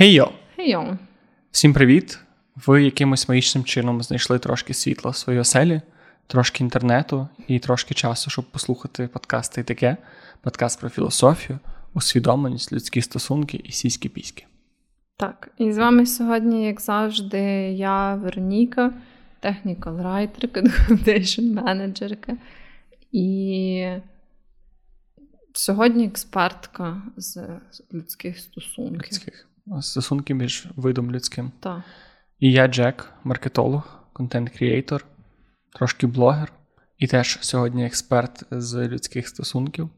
Хей-йо! Хей-йо! Всім привіт! Ви якимось магічним чином знайшли трошки світла в своїй оселі, трошки інтернету і трошки часу, щоб послухати подкасти і таке. Подкаст про філософію, усвідомленість, людські стосунки і сіські піськи. Так, і з вами сьогодні, як завжди, я Вероніка, технікал райтерка, документейшн менеджерка. І сьогодні експертка з людських стосунків. Людських. Стосунки між видом людським. Так. І я Джек, маркетолог, контент-кріейтор, трошки блогер, і теж сьогодні експерт з людських стосунків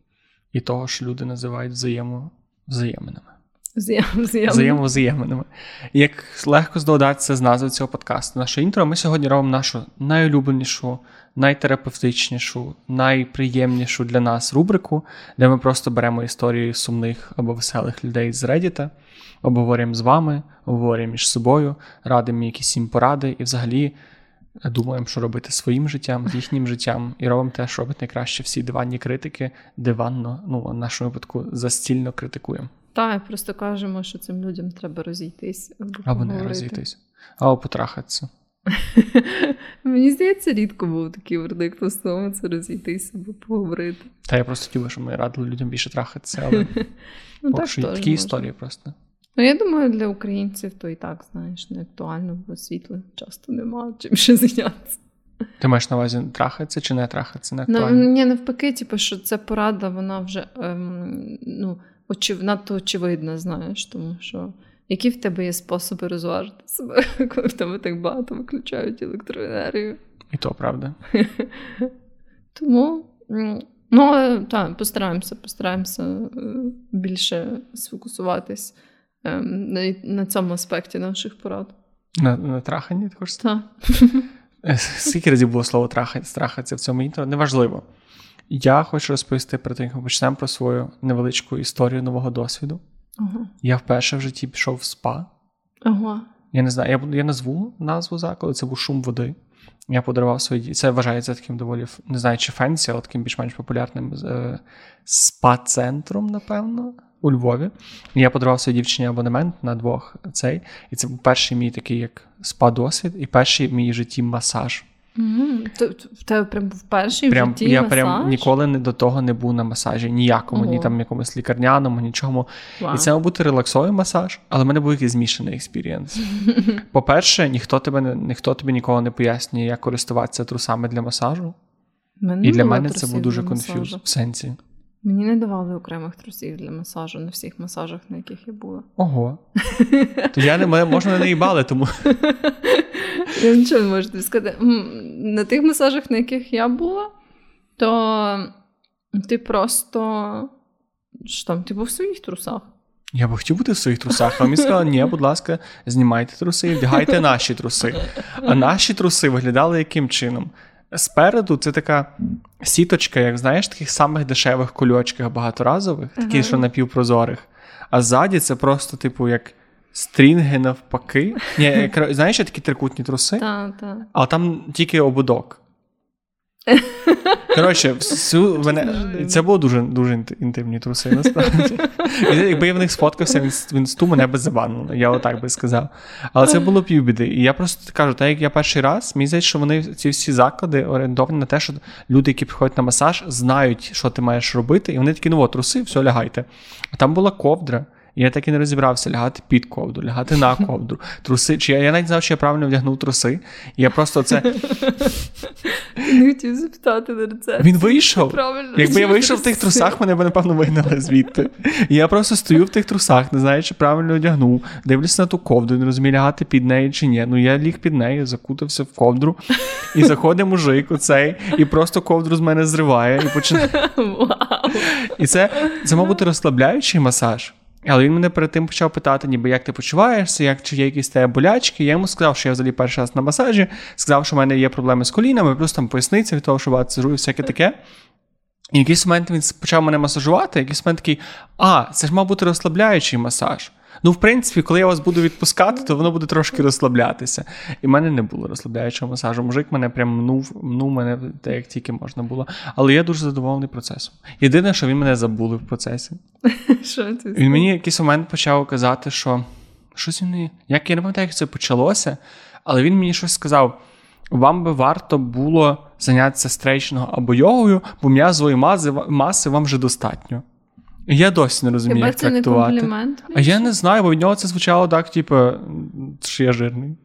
і того, що люди називають взаємо... взаєминами. Взаємовзаєминами. Як легко здогадатися з назви цього подкасту, наше інтро, ми сьогодні робимо нашу найулюбленішу, найтерапевтичнішу, найприємнішу для нас рубрику, де ми просто беремо історії сумних або веселих людей з Reddit, обговорюємо з вами, обговорюємо між собою, радимо якісь їм поради і взагалі. Думаємо, що робити своїм життям, їхнім життям, і робимо те, що робить найкраще всі диванні критики, диванно, ну в нашому випадку застільно критикуємо. Так, просто кажемо, що цим людям треба розійтись. Або, або не розійтись, або потрахатися. Мені здається, рідко був такий вердикт в основному це розійтись або поговорити. Та я просто хотів, щоб ми радили людям більше трахатися, але ну, так що такі історії просто. Ну, я думаю, для українців то і так, знаєш, не актуально, бо світла часто немає чим ще зайнятися. Ти маєш на увазі трахатися чи не трахатися? Не ну, актуально? Ні, навпаки, типу, що ця порада, вона вже ем, ну, очів... надто очевидна, знаєш, тому що які в тебе є способи розважити себе, коли в тебе так багато виключають електроенергію? І то правда. Тому, ну, так, постараємося, постараємося е, більше сфокусуватись ем, на цьому аспекті наших порад. На на траханні також? Так. Е, скільки разів було слово трахатися в цьому інтро? Неважливо. Я хочу розповісти про те, як ми почнемо про свою невеличку історію нового досвіду. Ага. Я вперше в житті пішов в спа. Ага. Я не знаю, я я назву назву закладу, це був шум води. Я подарував свої Це вважається таким доволі, не знаю, чи фенсі, але таким більш-менш популярним е, спа-центром, напевно, у Львові. Я подарував своїй дівчині абонемент на двох цей. І це був перший мій такий як спа-досвід, і перший мій в житті масаж. Mm, в тебе прям був перший прям, в житті Я масаж? прям ніколи не до того не був на масажі, ніякому, ні там якомусь лікарняному, нічому. Wow. І це мав бути релаксовий масаж, але в мене був якийсь змішаний experience. По-перше, ніхто тебе ніхто тобі ніколи не пояснює, як користуватися трусами для масажу. Мене І для мене це був дуже confuse в сенсі. Мені не давали окремих трусів для масажу на всіх масажах, на яких я була. Ого. То я не можна не їбали, тому. Я нічого не можу тобі сказати. На тих масажах, на яких я була, то ти просто що там, ти був в своїх трусах. Я би хотів бути в своїх трусах, але мені сказали, ні, будь ласка, знімайте труси і вдягайте наші труси. А наші труси виглядали яким чином? Спереду це така сіточка, як знаєш, таких самих дешевих кульочках багаторазових, такі, ага. що напівпрозорих. А ззаді це просто, типу, як стрінги навпаки. Ні, Знаєш, такі трикутні труси, так, так. а там тільки ободок. Коротше, всю мене це було дуже дуже інтимні труси, насправді. Якби я в них сфоткався, в інсту мене би забанили, я отак би сказав. Але це було півбіди. І я просто кажу, так як я перший раз, мені здається, що вони ці всі заклади орієнтовані на те, що люди, які приходять на масаж, знають, що ти маєш робити, і вони такі, ну от, труси, все, лягайте. А там була ковдра. Я так і не розібрався лягати під ковдру, лягати на ковдру, труси. Чи я, я навіть знав, що я правильно вдягнув труси. І я просто це. Не хотів запитати на рецепт. Він вийшов. Правильно. Якби я вийшов в тих трусах, мене б, напевно, вигнали звідти. І я просто стою в тих трусах, не знаю, чи правильно одягнув, дивлюся на ту ковдру, не розумію, лягати під неї чи ні. Ну я ліг під нею, закутався в ковдру, і заходить мужик оцей, і просто ковдру з мене зриває і починає. Вау. І це, це мав бути розслабляючий масаж. Але він мене перед тим почав питати, ніби як ти почуваєшся, як чи є якісь тебе болячки. Я йому сказав, що я взагалі перший раз на масажі, сказав, що в мене є проблеми з колінами, плюс там поясниця від того, що багато всяке таке. І якийсь момент він почав мене масажувати, якийсь момент такий, а, це ж мав бути розслабляючий масаж. Ну, в принципі, коли я вас буду відпускати, то воно буде трошки розслаблятися. І в мене не було розслабляючого масажу. Мужик мене прям мнув, мнув мене те, як тільки можна було. Але я дуже задоволений процесом. Єдине, що він мене забули в процесі. Що ти? Він мені якийсь момент почав казати, що щось він. Як я не пам'ятаю, як це почалося, але він мені щось сказав: вам би варто було зайнятися стрейчингом або йогою, бо м'язової маси, маси вам вже достатньо. Я досі не розумію, Хіба як це не трактувати. комплімент? А я не знаю, бо від нього це звучало так, типу, що я жирний.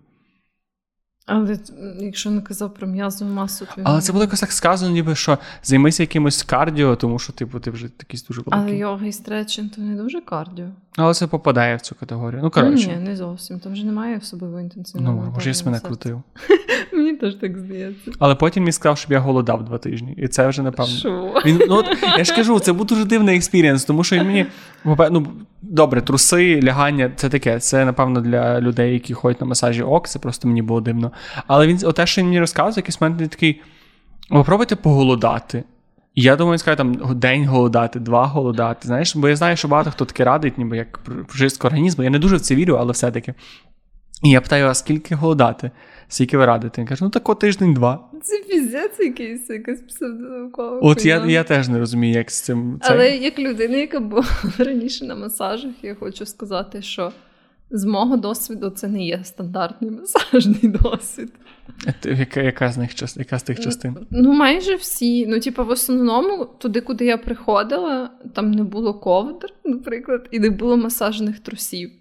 Але якщо не казав про м'язову масу, то Але це було якось так сказано, ніби що займися якимось кардіо, тому що, типу, ти вже такий дуже Але великий. йога і стретчинг то не дуже кардіо. Але це попадає в цю категорію. Ну, коротше. Ні, не зовсім. Там вже немає особливо інтенсивного. Ну, може, я мене крутив. Мені теж так здається. Але потім він сказав, щоб я голодав два тижні. І це вже напевно. Що? Він, ну, от, я ж кажу, це був дуже дивний experience, тому що він мені. Ну, добре, труси, лягання це таке. Це, напевно, для людей, які ходять на масажі ок, це просто мені було дивно. Але він, те, що він мені розказує, якийсь момент він такий: попробуйте поголодати. І я думаю, він скаже там день голодати, два голодати. Знаєш, бо я знаю, що багато хто таке радить, ніби як про чистку організму. Я не дуже в це вірю, але все-таки. І я питаю, а скільки голодати? Скільки ви радите? Він каже, ну тако тиждень-два. Це піздець якийсь, якась псевдонаукова. От я, я теж не розумію, як з цим. це. Але як людина, яка була раніше на масажах, я хочу сказати, що з мого досвіду це не є стандартний масажний досвід. Яка, яка з них яка з тих частин? Ну, майже всі. Ну, типу, в основному, туди, куди я приходила, там не було ковдр, наприклад, і не було масажних трусів.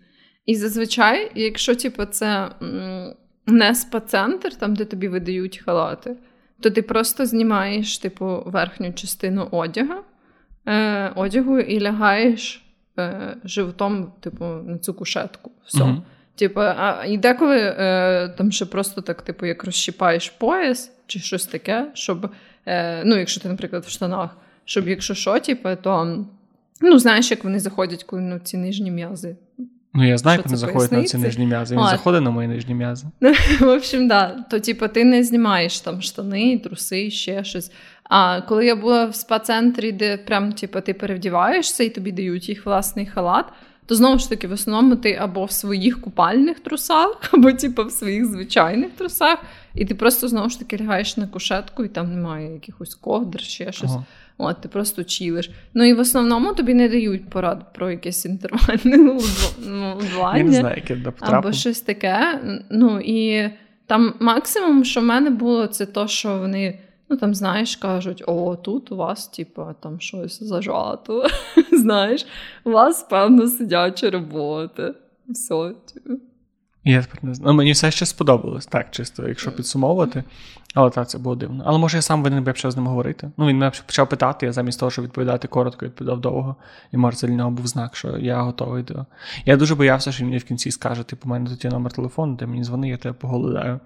І зазвичай, якщо типу, це м, не спа-центр, там, де тобі видають халати, то ти просто знімаєш типу, верхню частину одяга, е, одягу і лягаєш е, животом, типу, на цю кушетку. Все. Мгм. Типу, а і деколи е, там ще просто так, типу, як розщіпаєш пояс чи щось таке, щоб, е, ну, якщо ти, наприклад, в штанах, щоб якщо що, типу, то ну, знаєш, як вони заходять, коли ну, ці нижні м'язи. Ну, я знаю, Що як вони заходять на ці нижні м'язи. Він А. заходить на мої нижні м'язи. В общем, да, то типу, ти не знімаєш там штани, труси, ще щось. А коли я була в спа-центрі, де прям типу, ти перевдіваєшся і тобі дають їх власний халат, то знову ж таки, в основному ти або в своїх купальних трусах, або типу, в своїх звичайних трусах, і ти просто знову ж таки лягаєш на кушетку, і там немає якихось ковдр, ще щось. Ага. От, ти просто чілиш. Ну і в основному тобі не дають порад про якесь інтервальне ну. Я не знаю, як я Або щось таке. Ну і там максимум, що в мене було, це то, що вони, ну там, знаєш, кажуть: о, тут у вас, типу, там щось зажато. Знаєш, у вас, певно, сидяча робота. Все. типу. Я тепер не знаю. Ну, мені все ще сподобалось, так, чисто, якщо підсумовувати. Але так, це було дивно. Але може я сам винен би почав з ним говорити. Ну, він мене почав питати, я замість того, щоб відповідати коротко, відповідав довго. І може це для нього був знак, що я готовий до. Я дуже боявся, що він мені в кінці скаже: типу, у мене тут є номер телефону, ти мені дзвони, я тебе поголодаю.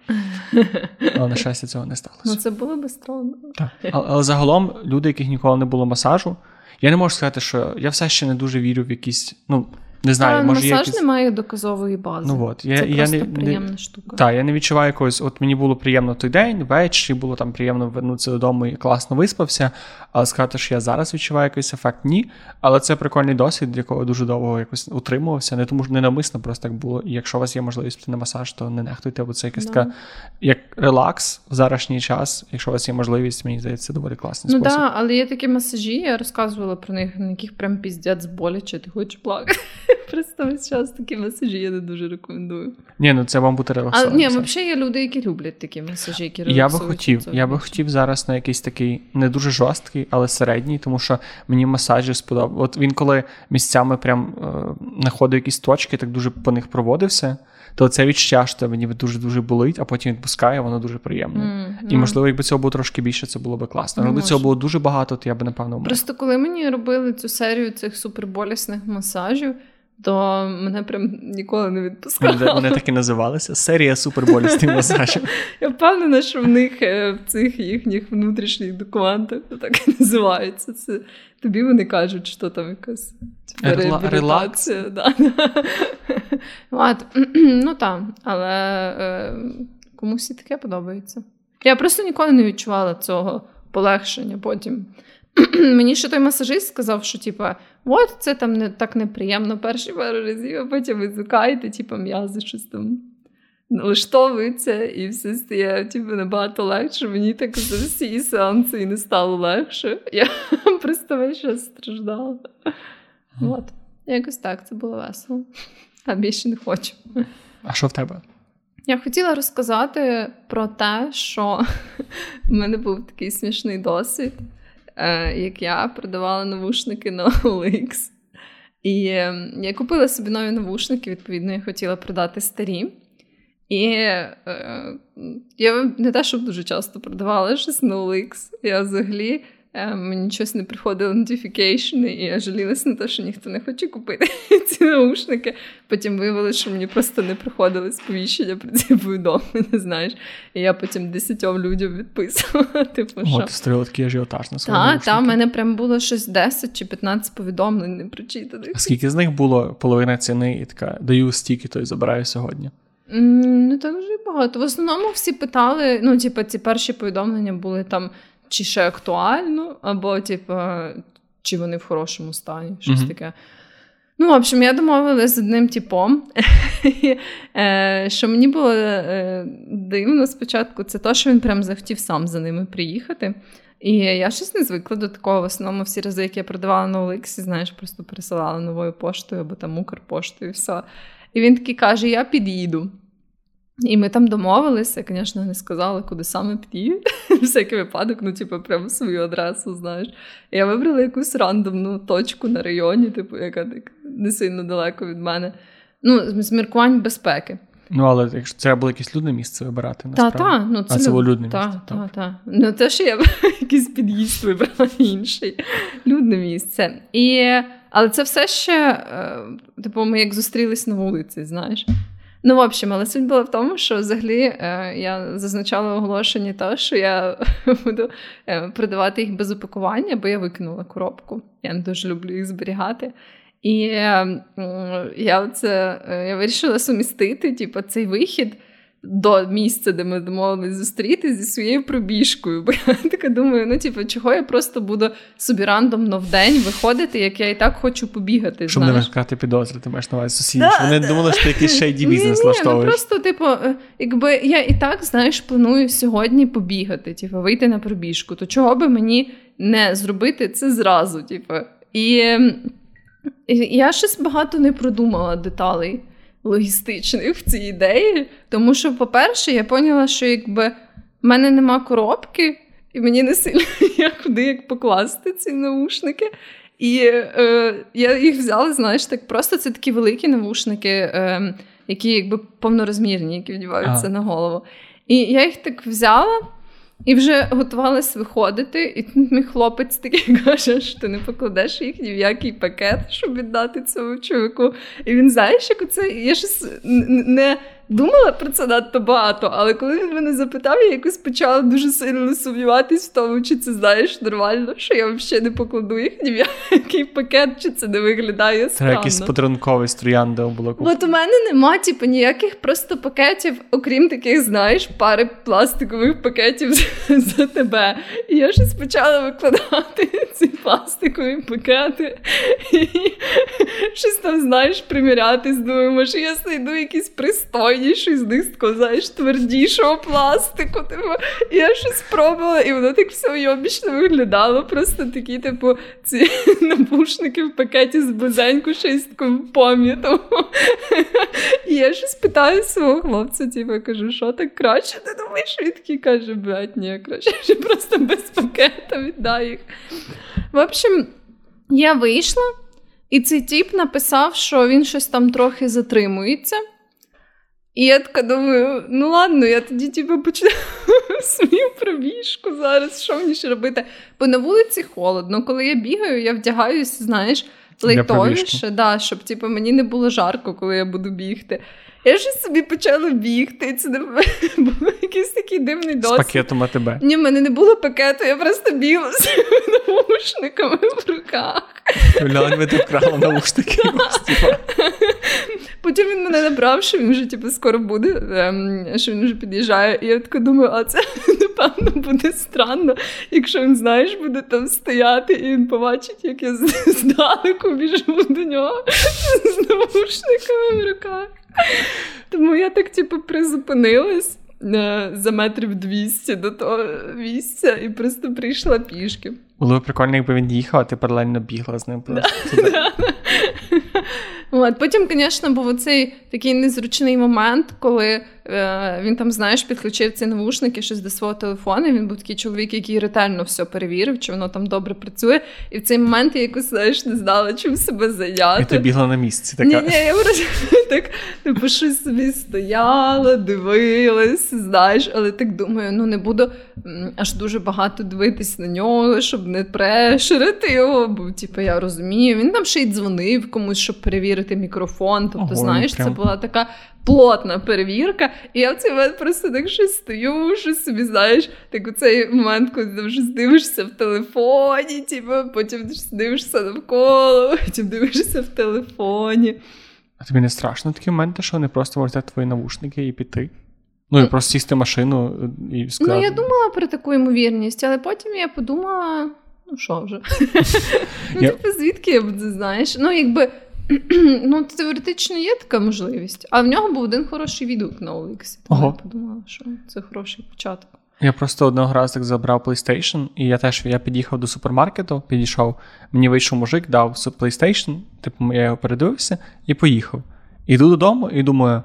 Але на щастя, цього не сталося. Ну, це було би странно. Так. Але, але загалом, люди, яких ніколи не було масажу, я не можу сказати, що я все ще не дуже вірю в якісь, ну, не знаю, Та, може масаж якісь... не має доказової бази. Ну от, я, це я просто не, приємна не, штука. Так, я не відчуваю якогось. От мені було приємно той день, ввечері було там приємно вернутися додому і класно виспався. Але сказати, що я зараз відчуваю якийсь ефект, ні. Але це прикольний досвід, якого дуже довго якось утримувався. Не тому що ненавмисно просто так було. І якщо у вас є можливість піти на масаж, то не нехтуйте, бо це якась Да. така як релакс в зарашній час. Якщо у вас є можливість, мені здається, це доволі класний Ну так, спосіб. да, але є такі масажі, я розказувала про них, на яких прям піздець боляче, ти хочеш плакати. Просто весь час такі масажі я не дуже рекомендую. Ні, ну це вам бути А ні, взагалі є люди, які люблять такі масажі, які Я би хотів, я би хотів зараз на якийсь такий не дуже жорсткий, але середній, тому що мені масажі сподобав. От він, коли місцями прям е, якісь точки, так дуже по них проводився, то це відчуття, що мені дуже дуже болить, а потім відпускає, воно дуже приємне. М, І ну. можливо, якби цього було трошки більше, це було б класно. Ну, Але якби цього було дуже багато, то я б напевно вмер. Просто коли мені робили цю серію цих суперболісних масажів, то мене прям ніколи не відпускало. Вони, вони так і називалися. Серія суперболісних масажів. Я впевнена, що в них е, в цих їхніх внутрішніх документах так і називається. Це тобі вони кажуть, що там якась типу, реабілітація. Да. Ну так, але е, комусь і таке подобається. Я просто ніколи не відчувала цього полегшення потім. Мені ще той масажист сказав, що типа, от це там не так неприємно перші пару разів, а потім ви звикаєте, типу, м'язи щось там налаштовуються, і все стає типу, набагато легше. Мені так за всі сеанси і не стало легше. Я просто весь час страждала. От. Якось так, це було весело. а більше не хочу. А що в тебе? Я хотіла розказати про те, що в мене був такий смішний досвід, як я продавала навушники на OLX. І ем, я купила собі нові навушники, відповідно, я хотіла продати старі. І е, я не те, щоб дуже часто продавала щось на OLX. Я взагалі Е, мені щось не приходило notification, і я жалілася на те, що ніхто не хоче купити ці наушники. Потім виявилося, що мені просто не приходили сповіщення про ці повідомлення, знаєш. І я потім десятьом людям відписувала. Типу, що... О, ти створила такий ажіотаж на Так, та, в мене прям було щось 10 чи 15 повідомлень не прочитаних. А скільки з них було половина ціни і така даю стільки, то й забираю сьогодні? Не так вже багато. В основному всі питали, ну, типу, ці перші повідомлення були там чи ще актуально, або, типу, чи вони в хорошому стані, щось mm-hmm. таке. Ну, в общем, я домовилася з одним типом, е, що мені було е, дивно спочатку, це те, що він прям захотів сам за ними приїхати. І я щось не звикла до такого. В основному всі рази, які я продавала на Олексі, знаєш, просто пересилала новою поштою або там Укрпоштою і все. І він такий каже: Я під'їду. І ми там домовилися, звісно, не сказали, куди саме під'їде. Всякий випадок, ну, типу, прямо свою адресу, знаєш. Я вибрала якусь рандомну точку на районі, типу, яка так не сильно далеко від мене. Ну, з міркувань безпеки. Ну, але якщо треба було якесь людне місце вибирати, насправді. Та, та, ну, це а це було людне та, місце. Так, так. Ну, те, що я якийсь під'їзд вибрала інший. Людне місце. І... Але це все ще, е, типу, ми як зустрілись на вулиці, знаєш. Ну, в общем, але суть була в тому, що взагалі е, я зазначала оголошення те, що я буду е, продавати їх без упакування, бо я викинула коробку. Я не дуже люблю їх зберігати. І е, я це е, я вирішила сумістити типу, цей вихід до місця, де ми домовились зустріти зі своєю пробіжкою. Бо я така думаю, ну типу, чого я просто буду собі рандомно в день виходити, як я і так хочу побігати. Щоб знаєш. не викликати підозри, ти маєш на увазі сусідів. Да, Вони да. думали, що ти якийсь шейді бізнес влаштовуєш. Ну просто, типу, е, якби я і так, знаєш, планую сьогодні побігати, типу, вийти на пробіжку, то чого би мені не зробити це зразу? Типу. І я щось багато не продумала деталей логістичних в цій ідеї. Тому що, по-перше, я поняла, що якби в мене нема коробки, і мені не сильно я куди як покласти ці наушники. І е, я їх взяла, знаєш, так просто це такі великі навушники, е, які якби повнорозмірні, які вдіваються ага. на голову. І я їх так взяла. І вже готувалась виходити, і тут мій хлопець такий каже, що ти не покладеш їх ні в який пакет, щоб віддати цьому чоловіку. І він знаєш, як оце я щось не думала про це надто багато, але коли він мене запитав, я якось почала дуже сильно сумніватись в тому, чи це знаєш нормально, що я взагалі не покладу їх ні в який пакет, чи це не виглядає странно. Це якийсь подарунковий строянда було купити. От у мене нема типу, ніяких просто пакетів, окрім таких, знаєш, пари пластикових пакетів за тебе. І я щось почала викладати ці пластикові пакети. І щось там, знаєш, примірятись, думаю, може, я знайду якісь пристойні файніший з них, знаєш, твердішого пластику. Типу, я щось спробувала, і воно так все йобічно виглядало. Просто такі, типу, ці напушники в пакеті з бузеньку щось пам'ятом. І я щось питаю свого хлопця, типу, кажу, що так краще? Ти думаєш, він такий каже, блядь, ні, краще просто без пакета віддай їх. В общем, я вийшла. І цей тіп написав, що він щось там трохи затримується. І я така думаю, ну ладно, я тоді типу, почну свою пробіжку зараз. Що мені ще робити? Бо на вулиці холодно. Коли я бігаю, я вдягаюся, знаєш, лейтовіше, да, щоб типу, мені не було жарко, коли я буду бігти. Я щось собі почала бігти. Це був якийсь такий дивний досвід. З пакетом АТБ. Ні, в мене не було пакету, я просто бігла з наушниками в руках. Ви ти вкрала наушники. Потім він мене набрав, що він вже типу, скоро буде, ем, що він вже під'їжджає. І я така думаю, а це напевно буде странно, якщо він, знаєш, буде там стояти, і він побачить, як я здалеку біжу до нього з наушниками в руках. Тому я так, типу, призупинилась. Е, за метрів 200 до того місця і просто прийшла пішки. Було б прикольно, якби він їхав, а ти паралельно бігла з ним. От, Потім, звісно, був оцей такий незручний момент, коли він там, знаєш, підключив ці навушники щось до свого телефону. Він був такий чоловік, який ретельно все перевірив, чи воно там добре працює. І в цей момент я якось знаєш, не знала, чим себе зайняти. І ти бігла на місці. така. Ні, ні, я просто так типу, щось собі стояла, дивилась, знаєш, але так думаю, ну не буду аж дуже багато дивитись на нього, щоб не прешерити його. Бо типу, я розумію, він там ще й дзвонив комусь, щоб перевірити мікрофон. Тобто, Ого, знаєш, прям... це була така плотна перевірка. І я в цей момент просто так щось стою, щось собі, знаєш, так у цей момент, коли ти вже дивишся в телефоні, типу, потім ти дивишся навколо, потім дивишся в телефоні. А тобі не страшно такі моменти, що вони просто можуть твої навушники і піти? Ну і просто сісти машину і сказати. Ну, я думала про таку ймовірність, але потім я подумала, ну що вже? Ну, типу, звідки я буду, знаєш? Ну, якби. Ну, теоретично є така можливість. А в нього був один хороший відгук на OLX. Тому я подумала, що це хороший початок. Я просто одного разу так забрав PlayStation, і я теж я під'їхав до супермаркету, підійшов, мені вийшов мужик, дав PlayStation, типу я його передивився і поїхав. Іду додому і думаю,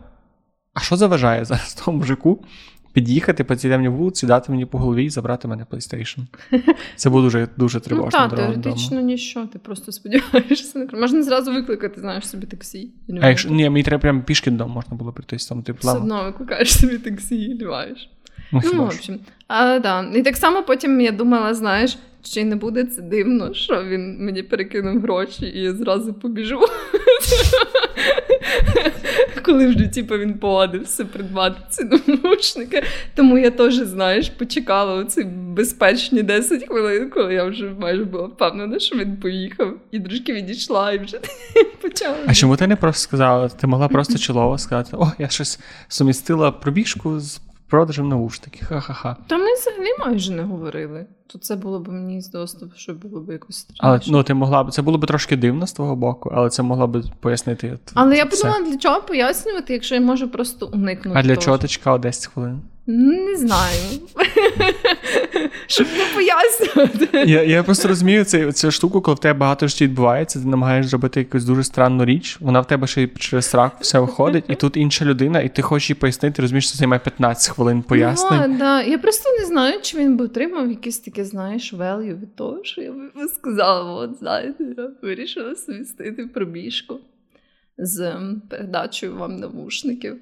а що заважає зараз тому мужику під'їхати по цій темній вулиці, дати мені по голові і забрати мене PlayStation? Це було дуже дуже тривожно. Ну, Так, теоретично ніщо, ти просто сподіваєшся. Можна зразу викликати, знаєш, собі таксі. А якщо ні, мені треба прямо пішки додому можна було прийти там типу. Все одно викликаєш собі таксі і ліваєш. Ну, ну в общем. А, да. І так само потім я думала, знаєш, чи не буде це дивно, що він мені перекинув гроші і я зразу побіжу. Коли вже типу, він погодився придбати ці навушники. Тому я теж, знаєш, почекала оці безпечні 10 хвилин, коли я вже майже була впевнена, що він поїхав, і трошки відійшла, і вже почала. А чому ти не просто сказала? Ти могла просто чолово сказати: О, я щось сумістила пробіжку з продажем наушників. Ха-ха-ха. Та ми взагалі майже не говорили. То це було б мені з доступ, що було б якось страшно. Але ну ти могла б це було б трошки дивно з твого боку, але це могла б пояснити. Але я подумала, для чого пояснювати, якщо я можу просто уникнути. А для того. чого ти чекала 10 хвилин? Не знаю. Щоб не пояснювати. Я я просто розумію цю, цю штуку, коли в тебе багато життів відбувається, ти намагаєш зробити якусь дуже странну річ. Вона в тебе ще й через страх все виходить, і тут інша людина, і ти хочеш їй пояснити, розумієш, що займає 15 хвилин пояснень. Ну, да. Я просто не знаю, чи він би отримав якесь таке, знаєш, value від того, що я би сказала, от знаєте, я вирішила совістити пробіжку з передачею вам навушників.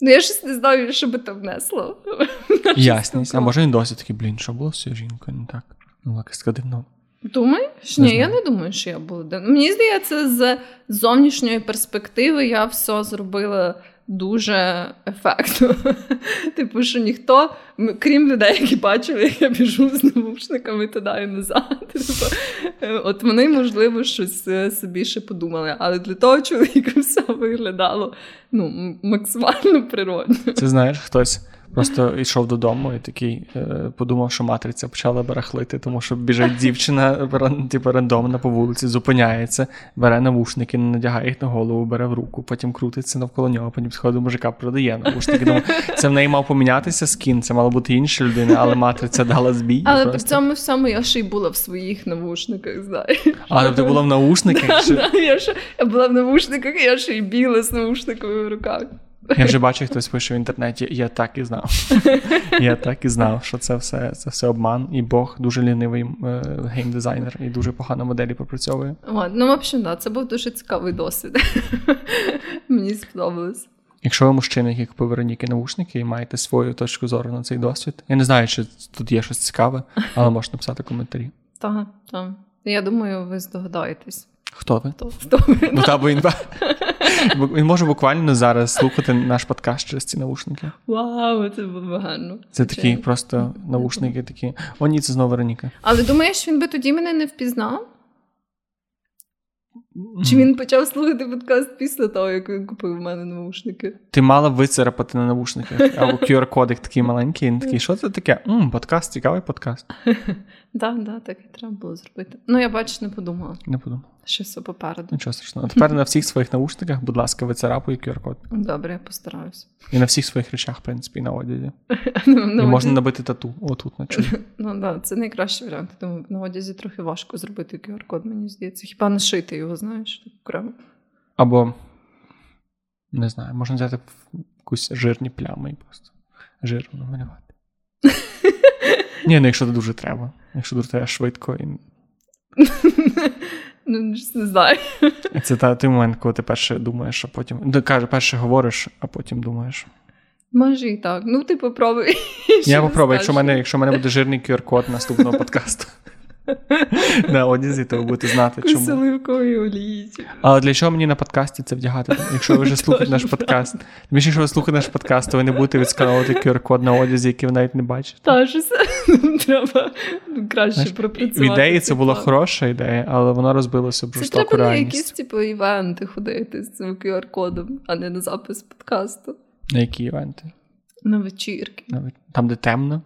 Ну, я щось не знаю, що би то внесло. Ясність. А може він досі такий, блін, що було з цією жінкою? Не так. Ну, якось дивно. Думаєш? Ні, я не думаю, що я була. Мені здається, з зовнішньої перспективи я все зробила дуже ефектно. Типу, що ніхто, крім людей, які бачили, як я біжу з навушниками туди і назад. Типу, е, от вони, можливо, щось е, собі ще подумали. Але для того чоловіка все виглядало ну, максимально природно. Це знаєш, хтось. Просто йшов додому і такий е, подумав, що матриця почала барахлити, тому що біжить дівчина, типу, рандомно по вулиці, зупиняється, бере навушники, надягає їх на голову, бере в руку, потім крутиться навколо нього, потім сходить до мужика, продає навушники. Думаю, це в неї мав помінятися скін, це мала бути інша людина, але матриця дала збій. Але просто. при цьому всьому я ще й була в своїх навушниках, знаєш. А тобто ти була в навушниках? Я була в навушниках, я ще й біла з навушниками в руках. Я вже бачив, хтось пише в інтернеті, я так і знав. Я так і знав, що це все це все обман, і Бог дуже лінивий е, геймдизайнер і дуже погано моделі попрацьовує. О, ну, в общем, да, це був дуже цікавий досвід. Мені сподобалось. Якщо ви мужчина, який купив Вероніки наушники і маєте свою точку зору на цей досвід, я не знаю, чи тут є щось цікаве, але можете написати коментарі. Так, так. Я думаю, ви здогадаєтесь. Хто ви? Хто, хто ви? Ну, та, бо він, він може буквально зараз слухати наш подкаст через ці наушники. Вау, це було гарно. Це такі просто наушники такі. О, ні, це знову Вероніка. Але думаєш, він би тоді мене не впізнав? Чи він почав слухати подкаст після того, як він купив в мене наушники? Ти мала вицарапати на наушниках. Або QR-кодик такий маленький, він такий, що це таке? М, Подкаст, цікавий подкаст. Так, так, так і треба було зробити. Ну, я бачу, не подумала. Не подумала. Ще все попереду. Нічого страшного. Тепер на всіх своїх наушниках, будь ласка, вицарапуй QR-код. Добре, я постараюсь. І на всіх своїх речах, в принципі, і на одязі. І можна набити тату отут на чолі. Ну так, це найкращий варіант. Тому на одязі трохи важко зробити QR-код, мені здається. Хіба не шити його, знаєш, окремо. Або, не знаю, можна взяти якусь жирні плями і просто жирно намалювати. Ні, ну якщо це дуже треба. Якщо дуже треба швидко і. Ну, не знаю. Це та, той момент, коли ти перше думаєш, а потім. Ну, каже, перше говориш, а потім думаєш. Може і так. Ну, ти попробуй. Я попробую, якщо в мене, якщо мене буде жирний QR-код наступного подкасту. На одязі, то ви будете знати, чому. Оливкової олії. Але для чого мені на подкасті це вдягати? Якщо ви вже слухаєте наш подкаст. Більше, якщо ви слухаєте наш подкаст, то ви не будете відсканувати QR-код на одязі, який ви навіть не бачите. Та, що це треба краще пропрацювати. В ідеї це була хороша ідея, але вона розбилася жорстоку Це треба на якісь, типу, івенти ходити з цим QR-кодом, а не на запис подкасту. На які івенти? На вечірки. Там, де темно.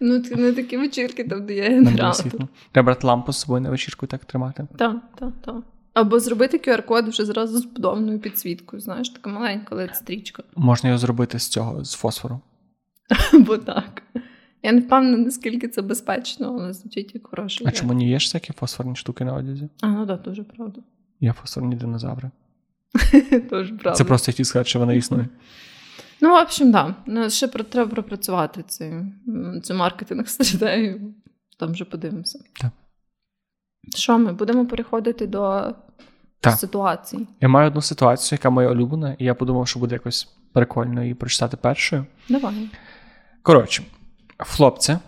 Ну, не такі вечірки, там, де є генератор. Треба брати лампу з собою на вечірку так тримати. Так, так, так. Або зробити QR-код вже зразу з подобною підсвіткою, знаєш, така маленька LED стрічка. Можна його зробити з цього, з фосфору. Або так. Я не впевнена, наскільки це безпечно, але звучить як хороша А чому не є ж всякі фосфорні штуки на одязі? А, ну так, дуже правда. Є фосфорні динозаври. Дуже правда. Це просто хотів сказати, що вони існують. Ну, в общем. Да. Ну, ще про, треба пропрацювати цю, маркетинг стратегію. Там вже подивимося. Так. Що ми? Будемо переходити до Так. ситуацій. Я маю одну ситуацію, яка моя улюблена, і я подумав, що буде якось прикольно її прочитати першою. Давай. Коротше, хлопця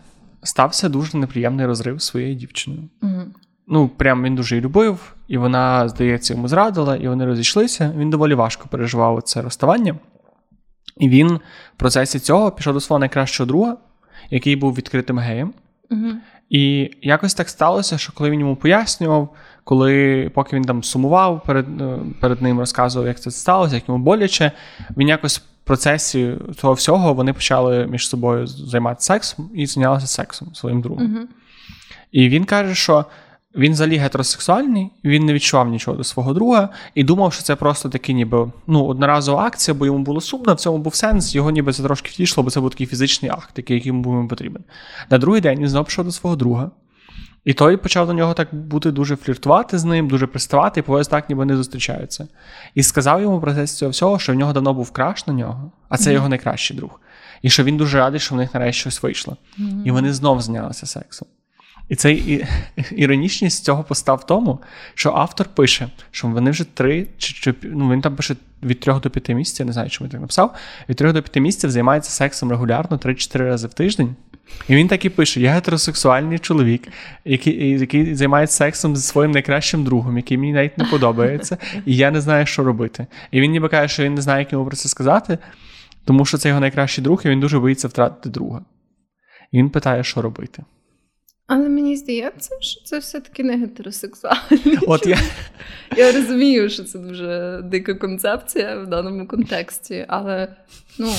стався дуже неприємний розрив своєю дівчиною. Угу. Ну, прям він дуже її любив, і вона, здається, йому зрадила, і вони розійшлися. Він доволі важко переживав це розставання. І він в процесі цього пішов до свого найкращого друга, який був відкритим геєм. Угу. І якось так сталося, що коли він йому пояснював, коли поки він там сумував перед, е, перед ним, розказував, як це сталося, як йому боляче, він якось в процесі того всього вони почали між собою займатися сексом і зайнялися сексом своїм другом. Угу. І він каже, що він взагалі гетеросексуальний, він не відчував нічого до свого друга і думав, що це просто такий, ніби ну, одноразова акція, бо йому було сумно, в цьому був сенс, його ніби це трошки втішило, бо це був такий фізичний акт, який йому був йому потрібен. На другий день він знову пішов до свого друга. І той почав до нього так бути дуже фліртувати з ним, дуже приставати, і повез так, ніби не зустрічаються. І сказав йому в процесі цього всього, що в нього давно був краш на нього, а це його найкращий друг. І що він дуже радий, що в них нарешті щось вийшло. І вони знов зайнялися сексом. І цей іронічність цього поста в тому, що автор пише, що вони вже три чи, чи ну він там пише від трьох до п'яти місяців, я не знаю, чому він так написав. Від трьох до п'яти місяців займається сексом регулярно 3-4 рази в тиждень. І він так і пише: я гетеросексуальний чоловік, який який займається сексом зі своїм найкращим другом, який мені навіть не подобається, і я не знаю, що робити. І він ніби каже, що він не знає, як йому про це сказати, тому що це його найкращий друг, і він дуже боїться втратити друга. І він питає, що робити. Але мені здається, що це все-таки не гетеросексуальний. От я... я розумію, що це дуже дика концепція в даному контексті, але ну.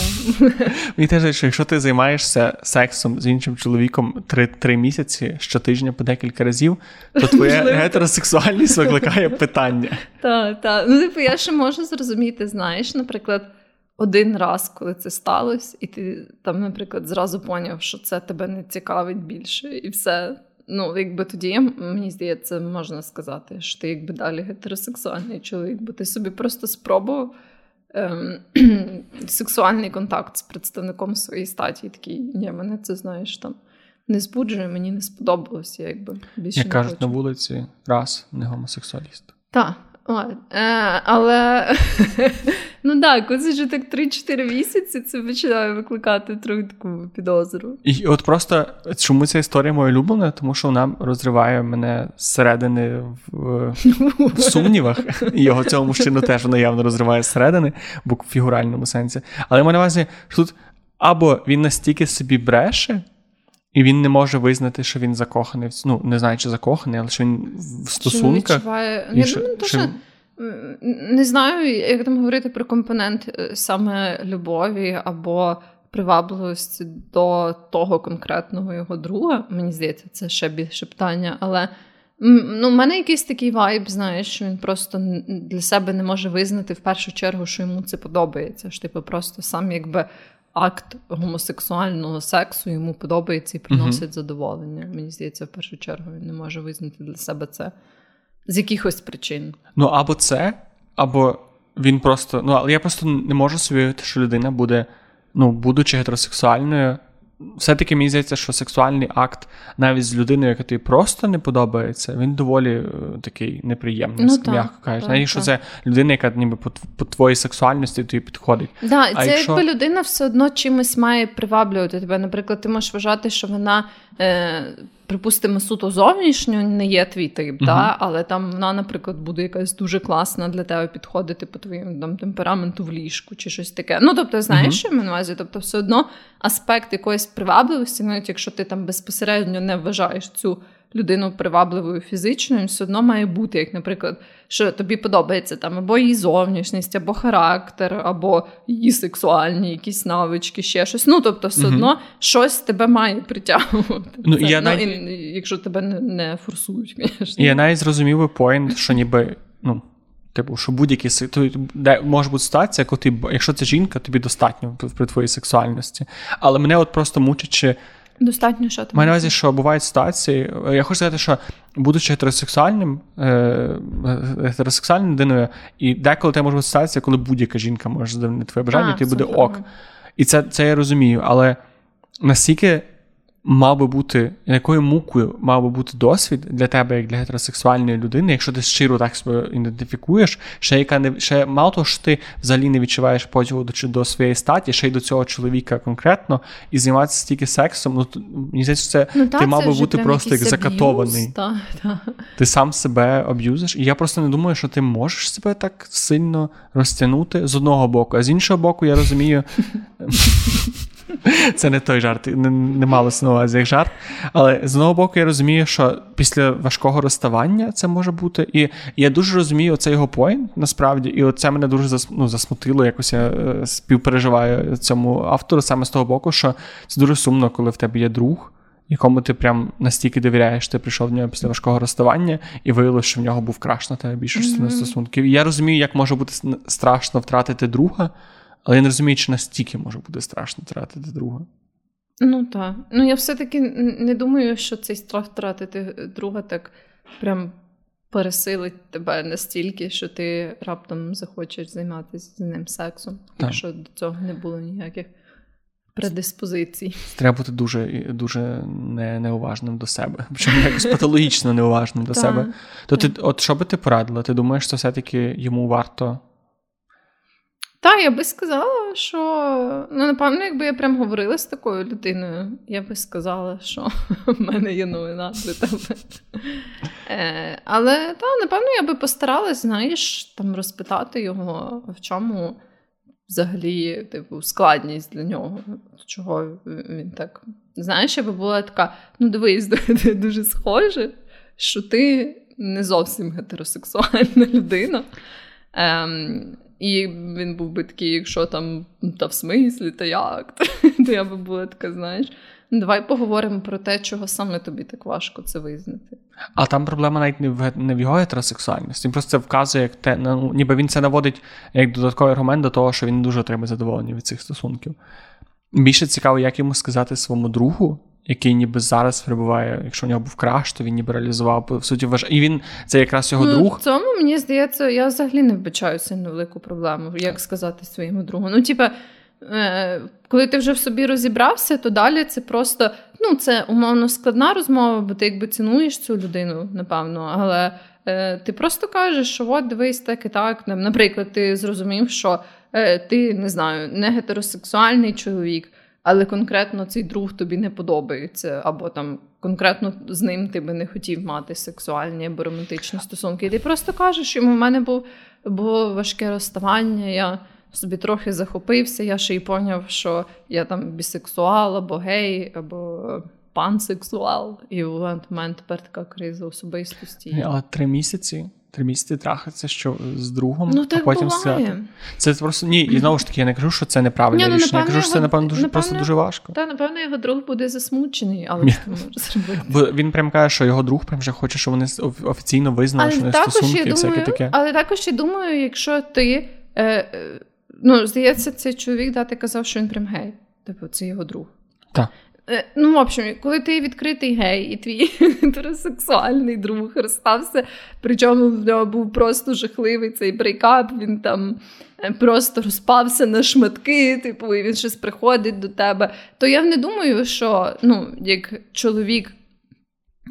Мені теж, що якщо ти займаєшся сексом з іншим чоловіком три, три місяці щотижня по декілька разів, то твоя гетеросексуальність викликає питання. Так, так. Ну, типу, я ще можу зрозуміти, знаєш, наприклад. Один раз, коли це сталося, і ти там, наприклад, зразу поняв, що це тебе не цікавить більше, і все. Ну, якби тоді, мені здається, можна сказати, що ти якби далі гетеросексуальний чоловік, бо ти собі просто спробував ем, сексуальний контакт з представником своєї статі. І такий, ні, мене це знаєш там не збуджує, мені не сподобалося. якби більше Як не кажуть хочу. на вулиці, раз не гомосексуаліст. Так. Е, але ну так, коли це вже так 3-4 місяці, це починає викликати трохи таку підозру. І от просто чому ця історія моя улюблена? Тому що вона розриває мене зсередини в, в сумнівах. І його цього мужчину теж вона явно розриває зсередини, бо в фігуральному сенсі. Але я маю на увазі, що тут або він настільки собі бреше. І він не може визнати, що він закоханий. Ну, не знаю, чи закоханий, але що він в стосунках. Відчуває... Я що, думаю, то, що... що... Не знаю, як там говорити про компонент саме любові або привабливості до того конкретного його друга. Мені здається, це ще більше питання. Але ну, в мене якийсь такий вайб, знаєш, що він просто для себе не може визнати в першу чергу, що йому це подобається. Що типу просто сам якби акт гомосексуального сексу йому подобається і приносить uh-huh. задоволення. Мені здається, в першу чергу він не може визнати для себе це. З якихось причин. Ну, або це, або він просто. Ну, але я просто не можу собі уявити, що людина буде, ну, будучи гетеросексуальною, все-таки мені здається, що сексуальний акт навіть з людиною, яка тобі просто не подобається, він доволі е, такий неприємний, Ну, м'яко кажучи. Навіть, що це людина, яка ніби по, по твоїй сексуальності тобі підходить. Да, А це якщо- якби людина все одно чимось має приваблювати тебе. Наприклад, ти можеш вважати, що вона, е, припустимо, суто зовнішньо не є твій тип, Мгм. да? але там вона, наприклад, буде якась дуже класна для тебе підходити по твоєму там, темпераменту в ліжку чи щось таке. Ну, тобто, знаєш, що я маю на увазі? Тобто, все одно аспект якоїсь привабливості, навіть якщо ти там безпосередньо не вважаєш цю людину привабливою фізично, він все одно має бути, як, наприклад, що тобі подобається там або її зовнішність, або характер, або її сексуальні якісь навички, ще щось. Ну, тобто, все одно щось тебе має притягувати. Ну, Це, я ну, навіть- і, якщо тебе не, не форсують, звісно. Я навіть зрозумів би поінт, що ніби, ну, типу, що будь-які де може бути ситуація, коли ти, якщо це жінка, тобі достатньо при- при твоїй сексуальності. Але мене от просто мучить, чи Достатньо що там. Маю на увазі, що бувають ситуації. е, Я хочу сказати, що будучи гетеросексуальним, е, гетеросексуальною людиною, і деколи те може бути ситуація, коли будь-яка жінка може задовольнити твоє бажання, і ти буде ок. І це, це я розумію, але наскільки мав би бути, якою мукою мав би бути досвід для тебе, як для гетеросексуальної людини, якщо ти щиро так себе ідентифікуєш, ще яка не ще мало того, що ти взагалі не відчуваєш потягу до, до своєї статі, ще й до цього чоловіка конкретно, і займатися стільки сексом, ну мені здається, це Ну, та, ти мав би бути просто як закатований. та, та. Ти сам себе аб'юзиш. І я просто не думаю, що ти можеш себе так сильно розтягнути з одного боку, а з іншого боку, я розумію. Це не той жарт, не, не малося на увазі як жарт. Але з одного боку, я розумію, що після важкого розставання це може бути. І я дуже розумію цей його поінт, насправді, і це мене дуже зас, ну, засмутило. Якось я е, співпереживаю цьому автору саме з того боку, що це дуже сумно, коли в тебе є друг. Якому ти прям настільки довіряєш, ти прийшов до нього після важкого розставання і виявилося, що в нього був краш на тебе більше частина Мгм. стосунків. І я розумію, як може бути страшно втратити друга, але я не розумію, чи настільки може бути страшно втратити друга. Ну так. Ну я все-таки не думаю, що цей страх втратити друга так прям пересилить тебе настільки, що ти раптом захочеш займатися з ним сексом, якщо до цього не було ніяких предиспозицій. Треба бути дуже, дуже не, неуважним до себе. Причому якось патологічно неуважним до себе. То ти, от що би ти порадила? Ти думаєш, що все-таки йому варто. Та, я би сказала, що ну, напевно, якби я прям говорила з такою людиною, я би сказала, що в мене є новина для тебе. Е, але та, напевно, я би постаралась, знаєш, там розпитати його, в чому взагалі типу, складність для нього, чого він так. Знаєш, я би була така: ну, дивись, дуже схоже, що ти не зовсім гетеросексуальна людина. Ем, і він був би такий, якщо там, та в смислі, та як? То я би була така, знаєш. «Ну, Давай поговоримо про те, чого саме тобі так важко це визнати. А там проблема навіть не в, не в його гетеросексуальності. Він просто це вказує, як те, ну, ніби він це наводить як додатковий аргумент до того, що він дуже треба задоволення від цих стосунків. Більше цікаво, як йому сказати своєму другу, який ніби зараз перебуває, якщо у нього був краш, то він ніби реалізував по суті вваж... І він це якраз його ну, друг. В цьому мені здається, я взагалі не вбачаю сильно велику проблему, як сказати своєму другу. Ну, типа, е, коли ти вже в собі розібрався, то далі це просто ну, це умовно складна розмова, бо ти якби цінуєш цю людину, напевно. Але е, ти просто кажеш, що от дивись так і так. Наприклад, ти зрозумів, що ти не знаю, не гетеросексуальний чоловік. Але конкретно цей друг тобі не подобається, або там конкретно з ним ти би не хотів мати сексуальні або романтичні стосунки. І ти просто кажеш, йому в мене був, було важке розставання, я собі трохи захопився, я ще й поняв, що я там бісексуал, або гей, або пансексуал. І у мене тепер така криза особистості. Але три місяці. Три місяці трахатися що з другом, Ну, а потім буває. Це просто ні, і знову ж таки, я не кажу, що це неправильне ну, рішення. Я кажу, що це напевно дуже напевно, просто дуже важко. Та, напевно, його друг буде засмучений, але Ні. що ти можеш зробити? Бо він прям каже, що його друг прям вже хоче, щоб вони офіційно визнали, що Але вони також, стосунки я і всяке таке. але також я думаю, якщо ти. Е, е, ну, здається, цей чоловік да, ти казав, що він прям гей. Типу, це його друг. Так. Е, ну, в общем, коли ти відкритий гей, і твій гетеросексуальний друг розстався, причому в нього був просто жахливий цей breakup, він там е, просто розпався на шматки, типу, і він щось приходить до тебе. То я не думаю, що ну, як чоловік.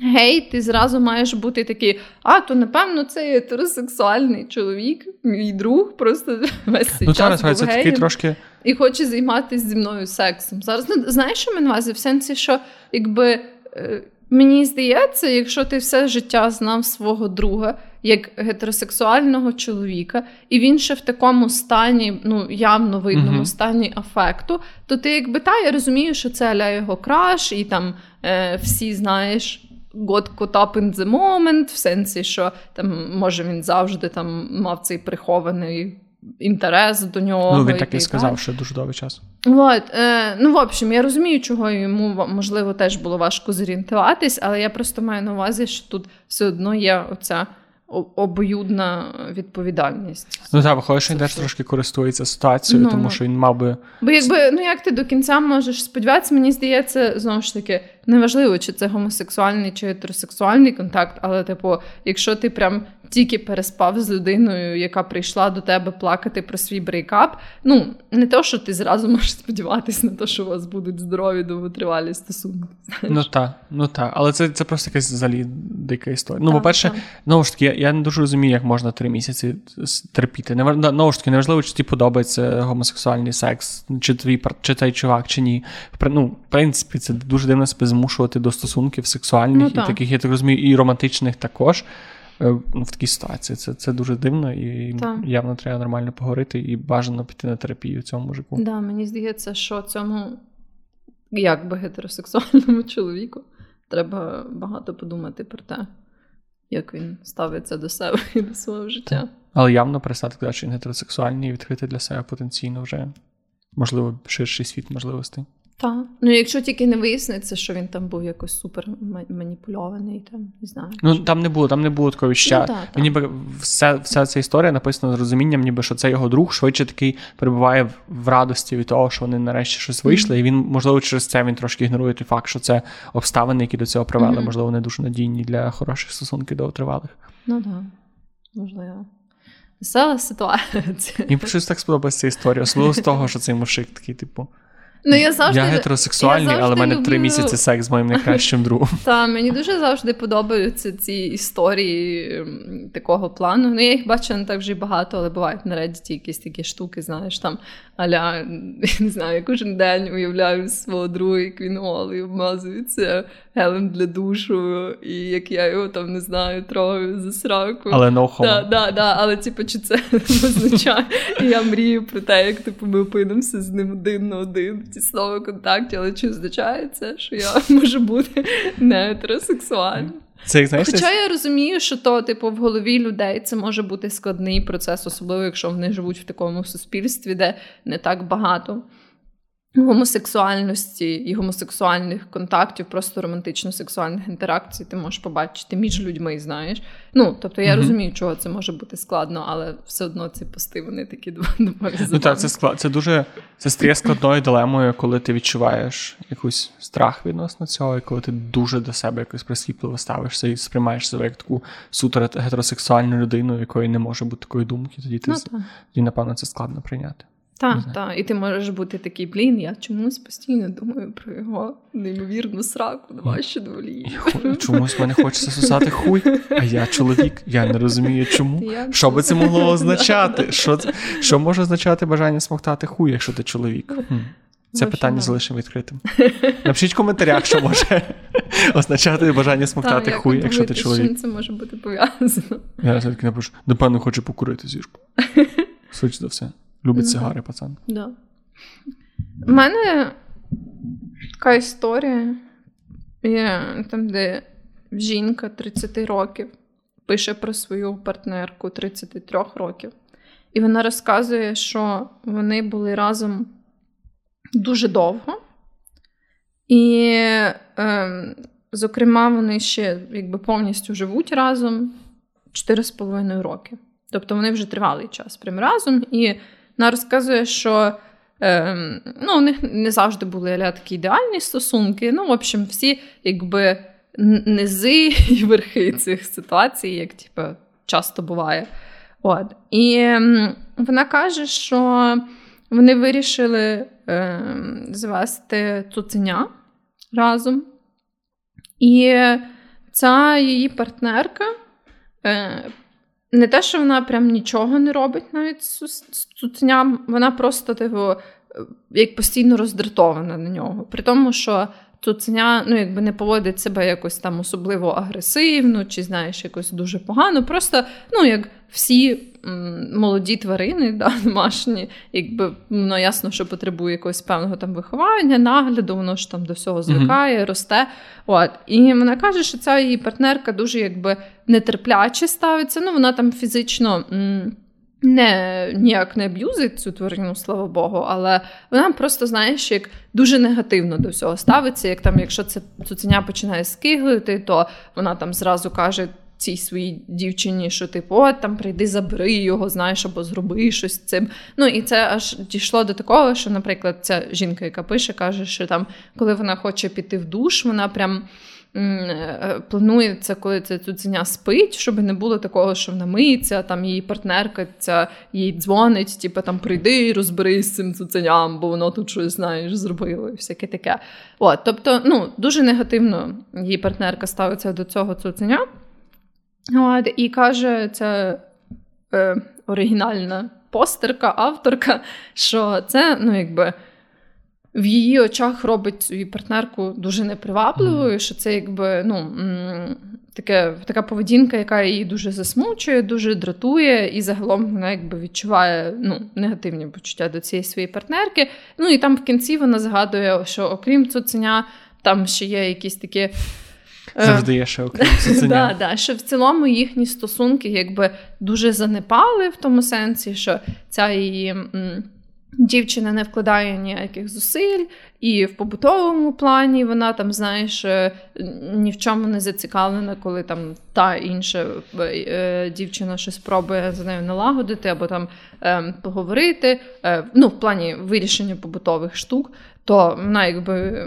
Гей, ти зразу маєш бути такий, а то напевно це гетеросексуальний чоловік, мій друг, просто весь цей ну, час зараз був це геєм. трошки. І хоче займатися зі мною сексом. Зараз ну, знаєш, що ми на увазі? В сенсі, що якби е, мені здається, якщо ти все життя знав свого друга як гетеросексуального чоловіка, і він ще в такому стані, ну явно видному Мгм. стані афекту, то ти якби та я розумію, що це аля його краш, і там е, всі знаєш. God caught up in the moment, в сенсі, що там може він завжди там мав цей прихований інтерес до нього. Ну, він так і так сказав, що дуже довгий час. От, е, ну, в общем, я розумію, чого йому можливо теж було важко зорієнтуватись, але я просто маю на увазі, що тут все одно є оця обоюдна відповідальність. Ну так, виходить, що він теж трошки користується ситуацією, Ну, тому ну. що він мав би. Бо якби ну як ти до кінця можеш сподіватися, мені здається, знову ж таки, неважливо, чи це гомосексуальний чи гетеросексуальний контакт, але типу, якщо ти прям тільки переспав з людиною, яка прийшла до тебе плакати про свій breakup, ну не то, що ти зразу можеш сподіватися на те, що у вас будуть здорові довготривалі стосунки. знаєш. Ну так, ну так. Але це, це просто якась взагалі дика історія. Ну, по-перше, знову ж таки, я, я не дуже розумію, як можна три місяці терпіти. Знову ж таки, неважливо, чи тобі подобається гомосексуальний секс, чи твій чи цей чувак, чи ні. Ну, в принципі, це дуже дивно себе змушувати до стосунків сексуальних Ну, і так. таких, я так розумію, і романтичних також. Е, ну, В такій ситуації. Це, це дуже дивно, і Так. явно треба нормально поговорити і бажано піти на терапію цьому мужику. Да, мені здається, що цьому якби гетеросексуальному чоловіку треба багато подумати про те, як він ставиться до себе і до свого життя. Але явно перестати казати, що він гетеросексуальний і відкрити для себе потенційно вже можливо ширший світ можливостей. Так. Ну, якщо тільки не виясниться, що він там був якось супер маніпульований, там, не знаю. Ну що- там не було, там не було такого відчуття. Ну, так, так. Мені вся, вся ця історія написана з розумінням, ніби що це його друг швидше такий перебуває в, в радості від того, що вони нарешті щось вийшли. І він, можливо, через це він трошки ігнорує той факт, що це обставини, які до цього привели, Мгм. можливо, не дуже надійні для хороших стосунків довготривалих. Ну так, можливо. Весела ситуація. Мені щось так сподобається ця історія, особливо з того, що цей мужик такий, типу. Ну, я завжди, я гетеросексуальний, я але в мене мене три місяці секс з моїм найкращим другом. Та мені дуже завжди подобаються ці історії такого плану. Ну, я їх бачу не так вже багато, але бувають на Reddit якісь такі штуки, знаєш, там аля, не знаю, я кожен день уявляю свого друга, як він голий обмазується гелем для душу, і як я його там не знаю, трогаю за сраку. Але no homo. Да, да, да, але типу, чи це означає? І я мрію про те, як типу, ми опинимося з ним один на один в тісному контакті, але чи означає це, що я можу бути не гетеросексуальним? Це знаєш, Хоча я розумію, що то, типу, в голові людей це може бути складний процес, особливо якщо вони живуть в такому суспільстві, де не так багато гомосексуальності і гомосексуальних контактів, просто романтично-сексуальних інтеракцій ти можеш побачити між людьми, знаєш. Ну, тобто я Мгм. розумію, чого це може бути складно, але все одно ці пости вони такі доволі Ну так, це склад. Це дуже це стає складною дилемою, коли ти відчуваєш якийсь страх відносно цього, і коли ти дуже до себе якось прискіпливо ставишся і сприймаєш себе як таку суто гетеросексуальну людину, якої не може бути такої думки, тоді ти Ну, так. тоді, напевно, це складно прийняти. Так, так. І ти можеш бути такий, блін, я чомусь постійно думаю про його неймовірну сраку на ваші дволі. Чомусь мене хочеться сосати хуй, а я чоловік, я не розумію, чому. Я Що би це могло означати? Що, що може означати бажання смоктати хуй, якщо ти чоловік? Хм. Це Вообще, питання да. залишимо відкритим. Напишіть в коментарях, що може означати бажання смоктати як хуй, ви якщо ти чоловік. чим це може бути пов'язано. Я все-таки напишу, напевно, хоче покурити зірку. Швидше за все. Любить Ну, сигари, пацан. Да. У мене така історія є там, де жінка 30 років пише про свою партнерку 33 років. І вона розказує, що вони були разом дуже довго. І, ем, зокрема, вони ще якби повністю живуть разом 4,5 роки. Тобто вони вже тривалий час прям разом. І вона розказує, що Ем, ну, У них не завжди були аля, такі ідеальні стосунки. Ну, в общем, всі якби низи і верхи цих ситуацій, як типу, часто буває. От. І ем, вона каже, що вони вирішили е, звести цуценя разом. І ця її партнерка. Е, не те, що вона прям нічого не робить навіть з цуценям, вона просто типу, як постійно роздратована на нього. При тому, що цуценя ну, якби не поводить себе якось там особливо агресивно, чи знаєш, якось дуже погано. Просто, ну, як всі молоді тварини, да, домашні, якби воно ясно, що потребує якогось певного там виховання, нагляду, воно ж там до всього звикає, mm-hmm. росте. От. І вона каже, що ця її партнерка дуже якби нетерпляче ставиться. Ну, вона там фізично. М- не ніяк не аб'юзить цю тварину, слава Богу, але вона просто, знаєш, як дуже негативно до всього ставиться. Як там, якщо це цуценя починає скиглити, то вона там зразу каже цій своїй дівчині, що типу, от там прийди, забери його, знаєш, або зроби щось цим. Ну і це аж дійшло до такого, що, наприклад, ця жінка, яка пише, каже, що там, коли вона хоче піти в душ, вона прям. Е, планується, коли це цуценя спить, щоб не було такого, що вона миється, там її партнерка ця їй дзвонить, типу там прийди розберись з цим цуценям, бо воно тут щось знаєш, зробило і всяке таке. От, Тобто, ну, дуже негативно її партнерка ставиться до цього цуценя. От, І каже, це е, оригінальна постерка, авторка, що це, ну, якби в її очах робить свою партнерку дуже непривабливою, що це якби ну, таке, така поведінка, яка її дуже засмучує, дуже дратує, і загалом вона якби відчуває ну, негативні почуття до цієї своєї партнерки. Ну і там в кінці вона згадує, що окрім цуценя, там ще є якісь такі. Е, Завжди є ще окрім. Да, да, що в цілому їхні стосунки якби дуже занепали в тому сенсі, що ця її. Дівчина не вкладає ніяких зусиль, і в побутовому плані вона там, знаєш, е, ні в чому не зацікавлена, коли там та інша е, дівчина щось спробує з нею налагодити або там ем, поговорити. Е, ну, в плані вирішення побутових штук, то вона якби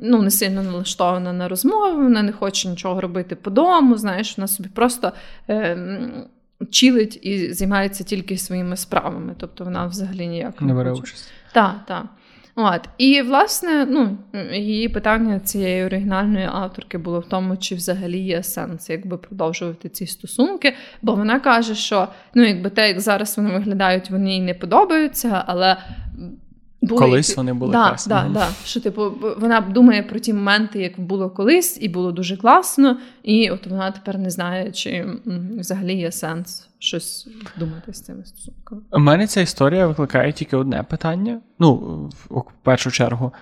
ну, не сильно налаштована на розмову, вона не хоче нічого робити по дому, знаєш, вона собі просто. Чилить і займається тільки своїми справами. Тобто вона взагалі ніяк не бере участь. Так, так. От. І, власне, ну, її питання цієї оригінальної авторки було в тому, чи взагалі є сенс якби продовжувати ці стосунки. Бо вона каже, що ну, якби те, як зараз вони виглядають, вони їй не подобаються, але були, колись вони були да, класні. Да, да. Що, типу, вона думає про ті моменти, як було колись, і було дуже класно, і от вона тепер не знає, чи взагалі є сенс щось думати з цими стосунками. У мене ця історія викликає тільки одне питання. Ну, в першу чергу.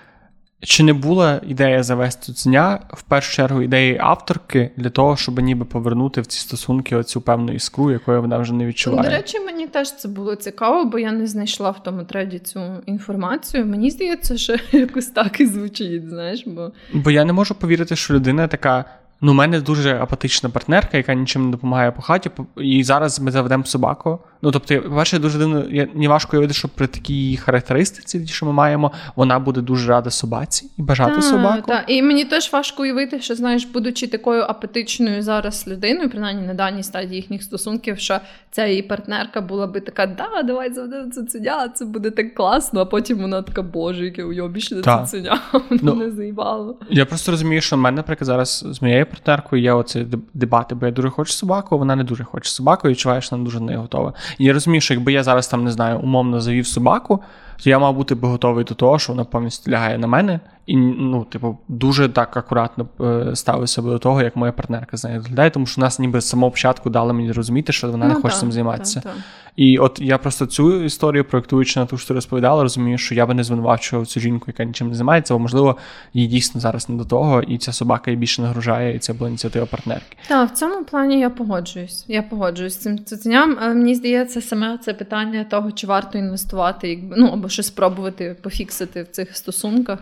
Чи не була ідея завести дня в першу чергу ідеї авторки для того, щоб ніби повернути в ці стосунки оцю певну іскру, якої вона вже не відчуває? До речі, мені теж це було цікаво, бо я не знайшла в тому треді цю інформацію. Мені здається, що якось так і звучить. Знаєш, бо бо я не можу повірити, що людина така. Ну, у мене дуже апатична партнерка, яка нічим не допомагає по хаті, і зараз ми заведемо собаку. Ну, тобто, по-перше, дуже дивно, я не важко уявити, що при такій характеристиці, що ми маємо, вона буде дуже рада собаці і бажати та, собаку. Так, і мені теж важко уявити, що знаєш, будучи такою апатичною зараз людиною, принаймні на даній стадії їхніх стосунків, що ця її партнерка була би така, да, давай заведемо цуценя, це буде так класно. А потім вона така, боже, яке уйобічне цуценя. Ну, не заїбало. Я просто розумію, що в мене, наприклад, зараз з моєю партнеркою є оці дебати, бо я дуже хочу собаку, вона не дуже хоче собаку, і відчуває, що вона дуже не готова. І я розумію, що якби я зараз там не знаю, умовно завів собаку, то я мав бути би готовий до того, що вона повністю лягає на мене, і ну, типу, дуже так акуратно е, ставив себе до того, як моя партнерка з нею доглядає, тому що нас ніби з самого початку дали мені розуміти, що вона ну, не хоче цим займатися. Так, так. І от я просто цю історію, проєктуючи на ту, що ти розповідала, розумію, що я би не звинувачував цю жінку, яка нічим не займається, бо можливо їй дійсно зараз не до того, і ця собака їй більше нагружає, і це була ініціатива партнерки. Так, в цьому плані я погоджуюсь. Я погоджуюсь з цим цуценям. Але мені здається, саме це питання того, чи варто інвестувати, якби ну або щось спробувати пофіксити в цих стосунках.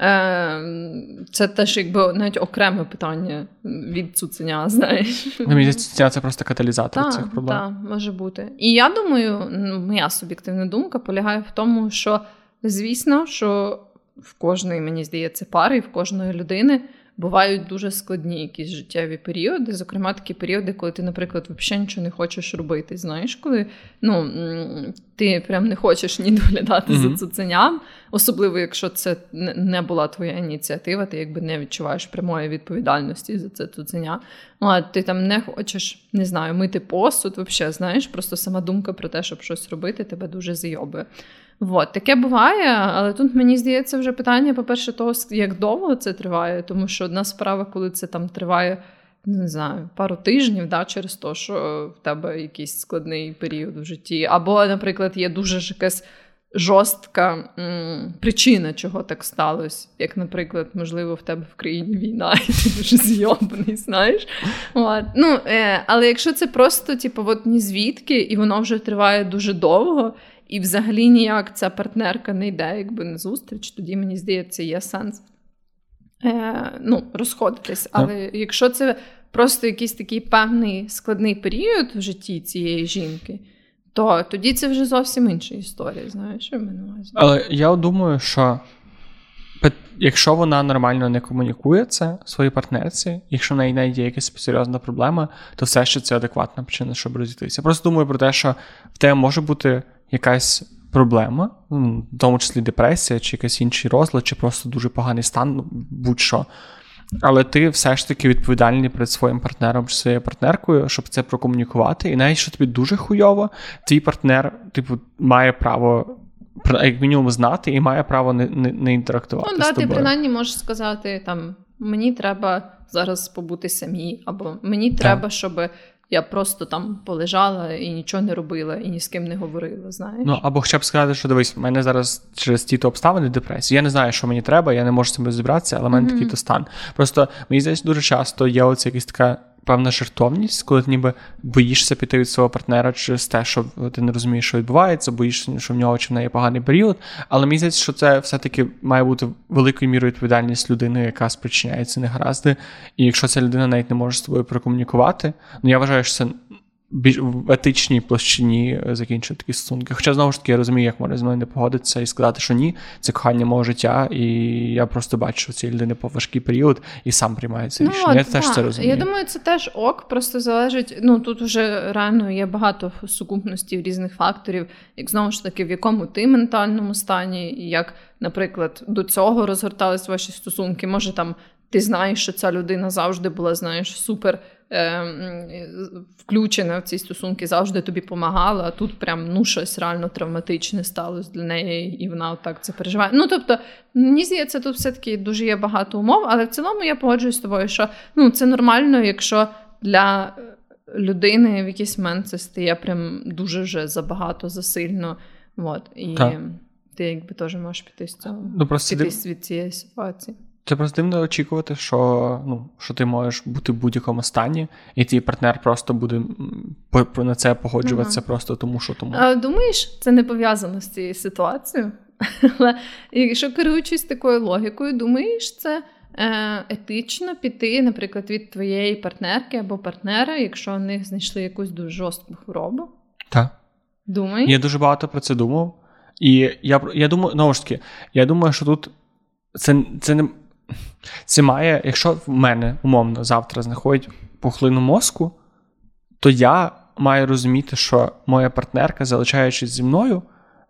Е, Це теж якби навіть окреме питання від цуценя, знаєш. Ну, мені цуценя це просто каталізатор та, цих проблем. Так, може бути. І я думаю, моя суб'єктивна думка полягає в тому, що звісно, що в кожної, мені здається, пари, в кожної людини бувають дуже складні якісь життєві періоди. Зокрема, такі періоди, коли ти, наприклад, взагалі нічого не хочеш робити. Знаєш, коли ну, ти прям не хочеш ні доглядати mm-hmm. за цуценям, особливо якщо це не була твоя ініціатива, ти якби не відчуваєш прямої відповідальності за це цуценя. Ну, а ти там не хочеш, не знаю, мити посуд, взагалі, знаєш, просто сама думка про те, щоб щось робити, тебе дуже зайобує. Вот, таке буває, але тут мені здається вже питання, по-перше, того, як довго це триває, тому що одна справа, коли це там триває, не знаю, пару тижнів, да, через те, що в тебе якийсь складний період в житті. Або, наприклад, є дуже ж якась жорстка м- причина, чого так сталося. Як, наприклад, можливо, в тебе в країні війна, і ти дуже зйобаний, знаєш. От. Ну, е, Але якщо це просто, типу, от ні звідки, і воно вже триває дуже довго. І взагалі ніяк ця партнерка не йде, якби на зустріч, тоді мені здається, є сенс е, ну, розходитись. Але yeah. якщо це просто якийсь такий певний складний період в житті цієї жінки, то тоді це вже зовсім інша історія. Знаєш, що Але я думаю, що якщо вона нормально не комунікує це своїй партнерці, якщо в неї не є якась серйозна проблема, то все ще це адекватна причина, щоб розійтися. Я просто думаю про те, що в тебе може бути якась проблема, ну, в тому числі депресія, чи якийсь інший розлад, чи просто дуже поганий стан, ну, будь-що. Але ти все ж таки відповідальний перед своїм партнером чи своєю партнеркою, щоб це прокомунікувати. І навіть що тобі дуже хуйово, твій партнер, типу, має право. Як мінімум знати і має право не не, не інтерактувати. Ну, да, з тобою. ти принаймні можеш сказати, там мені треба зараз побути самі, або мені так. треба, щоб я просто там полежала і нічого не робила, і ні з ким не говорила. знаєш. Ну або хоча б сказати, що дивись, в мене зараз через ті то обставини депресія. Я не знаю, що мені треба, я не можу з цим розібратися, але в мене mm-hmm. такий то стан. Просто мені здається, дуже часто є оце якась така певна жертовність, коли ти ніби боїшся піти від свого партнера через те, що ти не розумієш, що відбувається, боїшся, що в нього чи в неї поганий період. Але здається, що це все-таки має бути великою мірою відповідальність людини, яка спричиняє ці негаразди. І якщо ця людина навіть не може з тобою прокомунікувати, ну я вважаю, що це більш в етичній площині е, закінчити такі стосунки. Хоча знову ж таки я розумію, як можна з мною не погодитися і сказати, що ні, це кохання мого життя, і я просто бачу що цієї людини по важкий період і сам приймаю це ну, рішення. Я теж це розумію. Я думаю, це теж ок, просто залежить. Ну тут вже реально є багато сукупностей різних факторів, як знову ж таки, в якому ти ментальному стані, і як, наприклад, до цього розгортались ваші стосунки. Може там ти знаєш, що ця людина завжди була, знаєш, супер. Е, включена в ці стосунки, завжди тобі допомагала, а тут прям ну щось реально травматичне сталося для неї, і вона отак це переживає. Ну тобто, мені здається, тут все-таки дуже є багато умов, але в цілому я погоджуюсь з тобою, що ну це нормально, якщо для людини в якийсь момент це стає прям дуже вже забагато, засильно. От, і так. ти якби теж можеш піти з цього ну, просто піти від цієї ситуації. Це просто дивно очікувати, що ну, що ти можеш бути в будь-якому стані, і твій партнер просто буде на це погоджуватися ага. просто тому, що тому. А, Думаєш, це не пов'язано з цією ситуацією? Але якщо керуючись такою логікою, думаєш, це е, етично піти, наприклад, від твоєї партнерки або партнера, якщо вони знайшли якусь дуже жорстку хворобу? Так. Думаєш? Я дуже багато про це думав. І я я думаю, знову ж таки, я думаю, що тут це це не це має, якщо в мене умовно завтра знаходять пухлину мозку, то я маю розуміти, що моя партнерка, залишаючись зі мною,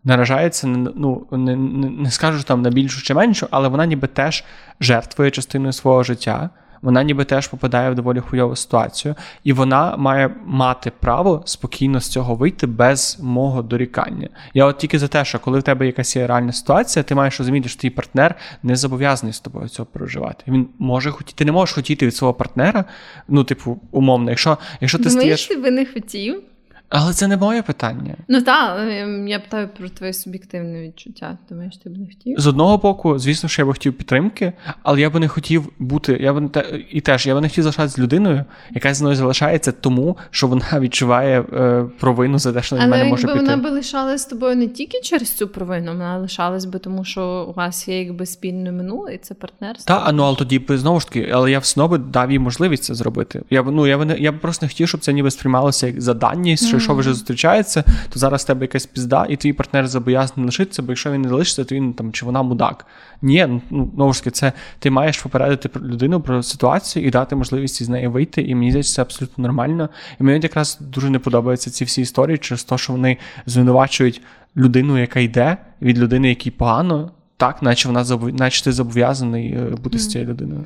наражається ну, не, не, не скажу там на більшу чи меншу, але вона ніби теж жертвує частиною свого життя вона ніби теж попадає в доволі хуйову ситуацію, і вона має мати право спокійно з цього вийти без мого дорікання. Я от тільки за те, що коли в тебе якась є реальна ситуація, ти маєш розуміти, що твій партнер не зобов'язаний з тобою цього проживати. Він може хотіти, ти не можеш хотіти від свого партнера, ну, типу, умовно, якщо якщо ти Думаєш, стаєш... ти би не хотів? Але це не моє питання. Ну так, я питаю про твоє суб'єктивне відчуття. Думаєш, ти б не хотів? З одного боку, звісно, що я би хотів підтримки, але я би не хотів бути. Я б не те, і теж я би не хотів залишатися з людиною, яка зі мною залишається тому, що вона відчуває е, провину за те, що на мене може піти. Але вона би лишалась з тобою не тільки через цю провину, вона лишалась би, тому що у вас є якби спільне минуле, і це партнерство. Так, ну але тоді б знову ж таки, але я все одно дав їй можливість це зробити. Я б ну я б не я б просто не хотів, щоб це ніби сприймалося як заданність, що якщо ви вже зустрічається, то зараз в тебе якась пізда, і твій партнер зобов'язаний лишитися, бо якщо він не лишиться, то він там чи вона мудак. Ні, ну, ну знову ж таки, це ти маєш попередити людину про ситуацію і дати можливість із неї вийти. І мені здається, це абсолютно нормально. І мені якраз дуже не подобаються ці всі історії через те, що вони звинувачують людину, яка йде від людини, якій погано, так, наче вона наче ти зобов'язаний е, бути з цією людиною.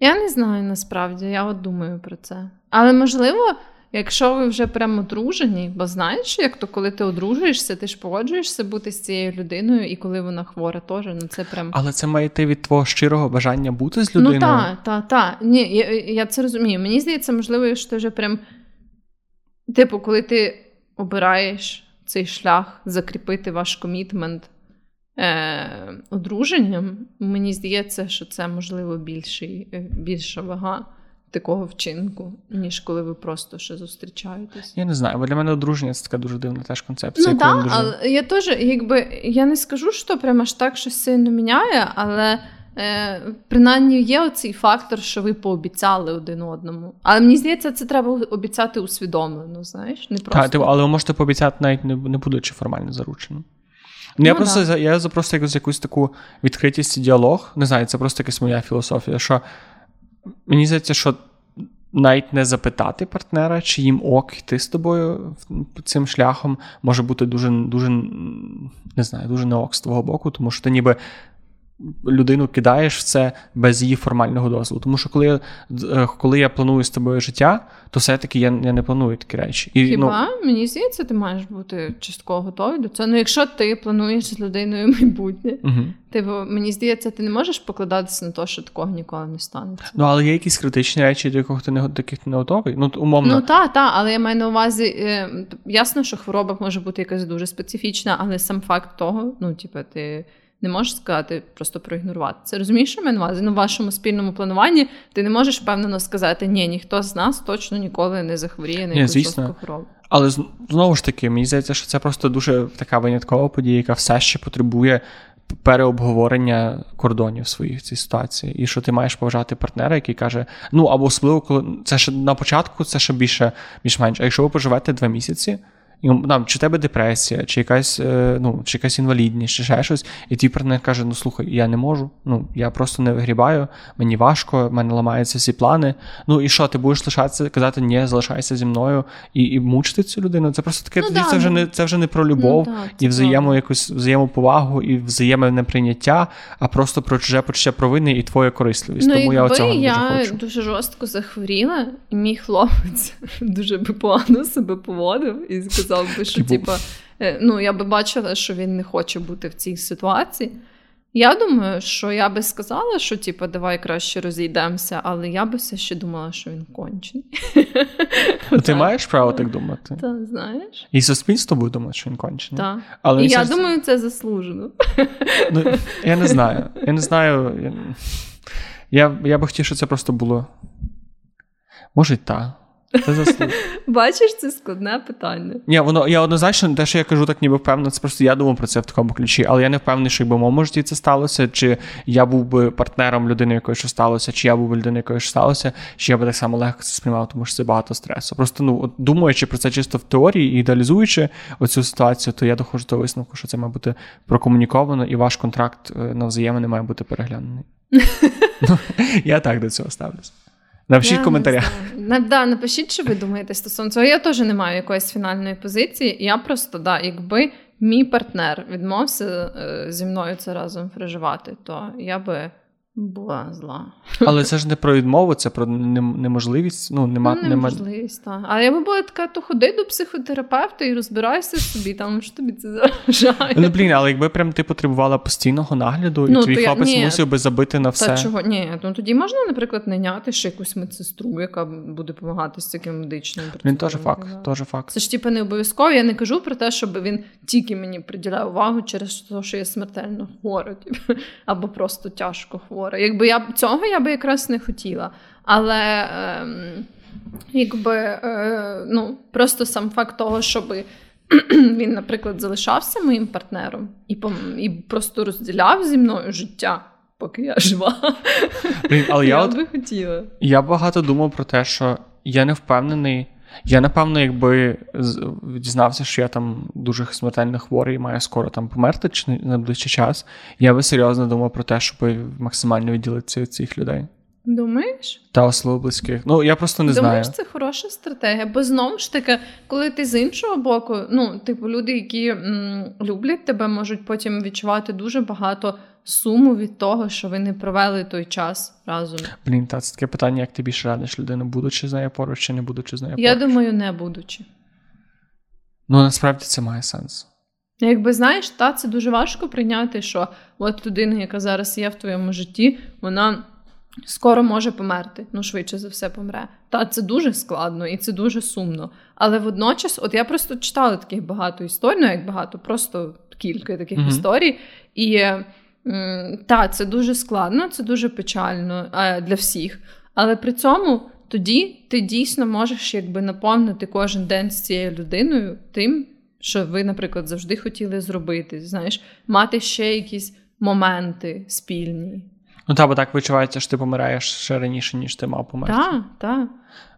Я не знаю насправді, я от думаю про це. Але можливо. Якщо ви вже прямо одружені, бо знаєш, як то коли ти одружуєшся, ти ж погоджуєшся бути з цією людиною, і коли вона хвора, теж ну це прям. Але це має йти від твого щирого бажання бути з людиною? Ну так, так, так. Ні, я, я це розумію. Мені здається, можливо, що ти вже прям. Типу, коли ти обираєш цей шлях закріпити ваш комітмент е, одруженням, мені здається, що це можливо більший, е, більша вага такого вчинку, ніж коли ви просто ще зустрічаєтесь. Я не знаю, бо для мене одруження це така дуже дивна теж концепція. Ну так, дуже... але я теж, якби я не скажу, що прямо аж так щось сильно міняє, але. Е, Принаймні є оцей фактор, що ви пообіцяли один одному. Але мені здається, це треба обіцяти усвідомлено, знаєш? не просто. Так, але ви можете пообіцяти навіть не, не будучи формально зарученим. Ну, Я ну, просто да. я за просто якусь, якусь таку відкритість і діалог. Не знаю, це просто якась моя філософія. що Мені здається, що навіть не запитати партнера, чи їм ок йти з тобою цим шляхом, може бути дуже дуже не знаю, дуже не ок з твого боку, тому що ти ніби людину кидаєш в це без її формального дозволу. Тому що коли я е, коли я планую з тобою життя, то все-таки я я не планую такі речі. І, Хіба ну, мені здається, ти маєш бути частково готовий до цього. Ну, якщо ти плануєш з людиною майбутнє, угу. ти мені здається, ти не можеш покладатися на те, що такого ніколи не станеться. Ну але є якісь критичні речі, до яких ти не таких не готовий. Ну умовно. Ну так, так, але я маю на увазі. Е, ясно, що хвороба може бути якась дуже специфічна, але сам факт того, ну типу, ти не можеш сказати, просто проігнорувати. Це розумієш, що мене Ну, в вашому спільному плануванні ти не можеш впевнено сказати, ні, ніхто з нас точно ніколи не захворіє на якусь жорстку хворобу. Але знову ж таки, мені здається, що це просто дуже така виняткова подія, яка все ще потребує. Переобговорення кордонів своїх в цій ситуації, і що ти маєш поважати партнера, який каже: ну або особливо, коли це ще на початку, це ще більше більш-менш. А якщо ви поживете два місяці, і там, чи в тебе депресія, чи якась е, ну, чи якась інвалідність, чи ще щось, і твій партнер каже: Ну слухай, я не можу, ну я просто не вигрібаю, мені важко, в мене ламаються всі плани. Ну і що, ти будеш лишатися, казати, ні, залишайся зі мною і і мучити цю людину? Це просто таке ну, тоді да, це вже не це вже не про любов ну, да, і взаємо якусь взаємоповагу, і взаємонеприйняття, а просто про чуже почуття провини і твоя корисливість. Ну, Тому я оцього я дуже хочу. дуже жорстко захворіла, і мій хлопець дуже погано себе поводив і сказав сказав би, що типа, е, ну я би бачила, що він не хоче бути в цій ситуації. Я думаю, що я би сказала, що типу, давай краще розійдемося, але я би все ще думала, що він кончений. Ти маєш право так думати? Так, знаєш. І суспільство буде думати, що він кончений. Так. Але І я все... думаю, це заслужено. Ну, Я не знаю. Я не знаю. Я я би хотів, щоб це просто було. Може, так. Це заслуг. Бачиш, це складне питання. Ні, воно я однозначно, те, що я кажу, так ніби впевнено, це просто я думав про це в такому ключі, але я не впевнений, що якби в моєму житті це сталося, чи я був би партнером людини, якої що сталося, чи я був би людиною, якої що сталося, чи я би так само легко це сприймав, тому що це багато стресу. Просто ну, от думаючи про це чисто в теорії і ідеалізуючи оцю ситуацію, то я доходжу до висновку, що це має бути прокомуніковано, і ваш контракт е, на взаємини має бути переглянений. Я так до цього ставлюся. Напишіть я коментаря. На, да, Напишіть, що ви думаєте стосовно цього. Я теж не маю якоїсь фінальної позиції. Я просто, да, якби мій партнер відмовився е, зі мною це разом переживати, то я би була зла. Але це ж не про відмову, це про неможливість. Ну, нема, ну, неможливість, нема... так. А я би була така, то ходи до психотерапевта і розбирайся собі, там що тобі це заважає. Ну, блін, але якби прям ти потребувала постійного нагляду, ну, і твій хлопець я... мусив би забити на все. Та чого? Ні, ну тоді можна, наприклад, найняти ще якусь медсестру, яка буде допомагати з таким медичним Він теж факт, теж факт. Це ж типу не обов'язково. Я не кажу про те, щоб він тільки мені приділяв увагу через те, що я смертельно хвора, типу, або просто тяжко хвора хвора. Якби я цього я би якраз не хотіла. Але е, якби е, ну, просто сам факт того, щоб він, наприклад, залишався моїм партнером і і просто розділяв зі мною життя. Поки я жива, але я, я от, би хотіла. Я багато думав про те, що я не впевнений. Я, напевно, якби дізнався, що я там дуже смертельно хворий і маю скоро там померти чи на найближчий час, я би серйозно думав про те, щоб максимально відділитися від цих людей. Думаєш? Та особливо близьких. Ну я просто не Думаєш, знаю. це хороша стратегія. Бо знову ж таки, коли ти з іншого боку, ну, типу, люди, які м, люблять тебе, можуть потім відчувати дуже багато суму від того, що ви не провели той час разом. Блін, та це таке питання, як ти більше радиш людину, будучи з нею поруч чи не будучи з нею поруч? Я думаю, не будучи. Ну насправді це має сенс. Якби знаєш, та це дуже важко прийняти, що от людина, яка зараз є в твоєму житті, вона скоро може померти. Ну, швидше за все помре. Та це дуже складно і це дуже сумно. Але водночас, от я просто читала таких багато історій, ну як багато, просто кілька таких mm-hmm. історій. І так, це дуже складно, це дуже печально для всіх. Але при цьому тоді ти дійсно можеш якби наповнити кожен день з цією людиною тим, що ви, наприклад, завжди хотіли зробити. Знаєш, мати ще якісь моменти спільні. Ну так, бо так відчувається, що ти помираєш ще раніше, ніж ти мав померти. Так, так.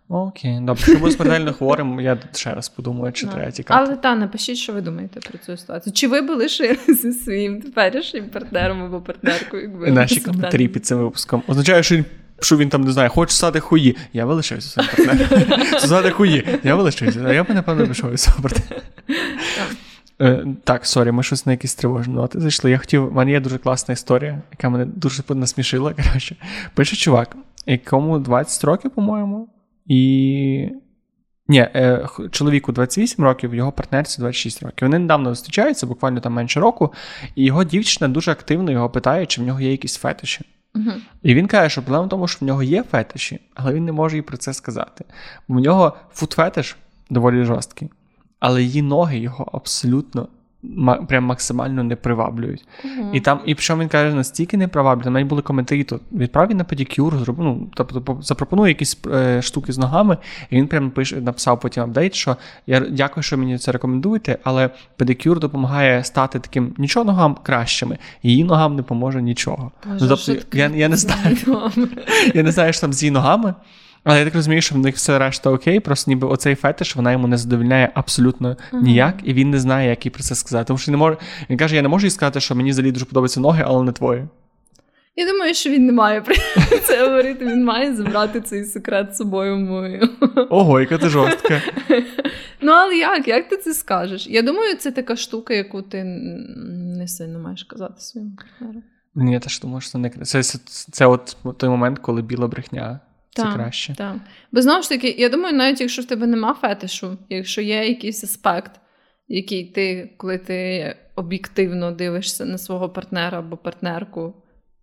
Окей, добре, якщо буду смертельно хворим, я ще раз подумаю, чи треба тікати. Але та, напишіть, що ви думаєте про цю ситуацію. Чи ви би лишилися зі своїм теперішнім партнером або партнеркою? Якби Наші коментарі під цим випуском. Означає, що він. Що він там не знає, хоче сати хуї. Я вилишаюся своїм партнером. Сати хуї. Я вилишаюся. А я б, напевно, пішов із свого партнера. Е, так, сорі, ми щось на якісь тривожні ноти зайшли. Я хотів, в мене є дуже класна історія, яка мене дуже насмішила. коротше. Пише чувак, якому 20 років, по-моєму, і. Ні, е, чоловіку 28 років, його партнерці 26 років. Вони недавно зустрічаються, буквально там менше року, і його дівчина дуже активно його питає, чи в нього є якісь фетиші. uh І він каже, що проблема в тому, що в нього є фетиші, але він не може їй про це сказати. Бо в нього фут-фетиш доволі жорсткий, але її ноги його абсолютно прям максимально не приваблюють. Uh-huh. І там, і що він каже, настільки не приваблюють, навіть були коментарі, то відправ на педикюр, зроб, ну, тобто запропонує якісь е, штуки з ногами, і він прям пише, написав потім апдейт, що я дякую, що мені це рекомендуєте, але педикюр допомагає стати таким нічого ногам кращими, її ногам не поможе нічого. Боже, ну, тобто, я, я не знаю, я не знаю, що там з її ногами. Але я так розумію, що в них все решта окей, просто ніби оцей фетиш вона йому не задовільняє абсолютно ніяк, і він не знає, як їй про це сказати. Тому що не може. Він каже: я не можу їй сказати, що мені взагалі дуже подобаються ноги, але не твої. Я думаю, що він не має про це говорити. Він має забрати цей секрет з собою мою. Ого, яка ти жорстка. Ну, але як? Як ти це скажеш? Я думаю, це така штука, яку ти не сильно маєш казати своєму партнеру. Ні, я теж думаю, що це не це, це, це от той момент, коли біла брехня це так, краще. Так. Бо знову ж таки, я думаю, навіть якщо в тебе нема фетишу, якщо є якийсь аспект, який ти, коли ти об'єктивно дивишся на свого партнера або партнерку,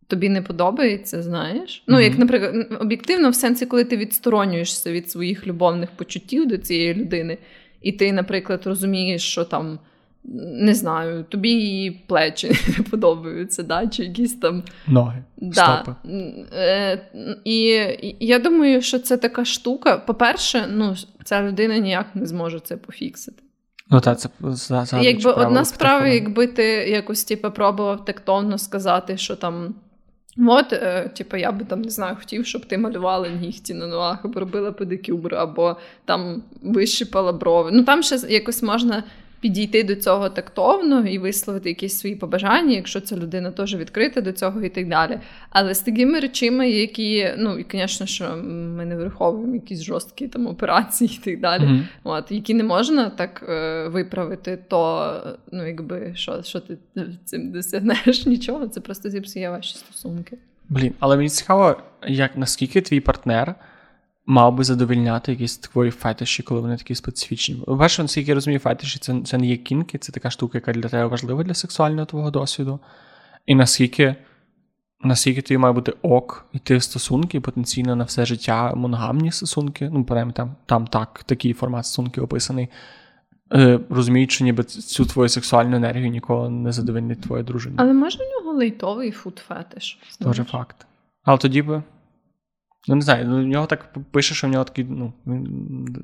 тобі не подобається, знаєш. Mm-hmm. Ну, як, наприклад, об'єктивно, в сенсі, коли ти відсторонюєшся від своїх любовних почуттів до цієї людини, і ти, наприклад, розумієш, що там не знаю, тобі її плечі не подобаються, да? чи якісь там ноги. Да. Стопи. Е, І я думаю, що це така штука. По-перше, ну, ця людина ніяк не зможе це пофіксити. Ну, так, це за, за Якби одна справа, якби ти якось типу, пробував тектовно сказати, що там. От, е, типу, я би там не знаю, хотів, щоб ти малювала нігті на ногах, або робила педикюр, або там вищипала брови. Ну там ще якось можна підійти до цього тактовно і висловити якісь свої побажання, якщо ця людина теж відкрита до цього і так далі. Але з такими речами, які, ну і, звісно, що ми не враховуємо якісь жорсткі там операції і так далі, mm-hmm. от, які не можна так е, виправити, то ну, якби що що ти цим досягнеш нічого, це просто зіпсує ваші стосунки. Блін, але мені цікаво, як наскільки твій партнер мав би задовільняти якісь твої фетиші, коли вони такі специфічні. Перше, наскільки я розумію, фетиші це, це не є кінки, це така штука, яка для тебе важлива для сексуального твого досвіду. І наскільки наскільки тобі має бути ок йти в стосунки, потенційно на все життя моногамні стосунки, ну, принаймні там там так, такий формат стосунки описаний. Е, Розуміють, що ніби цю твою сексуальну енергію ніколи не задовольнить твоя дружина. Але може в нього лайтовий фут-фетиш? Дуже факт. Але тоді би. Ну, не знаю, ну, в нього так пише, що в нього такий ну,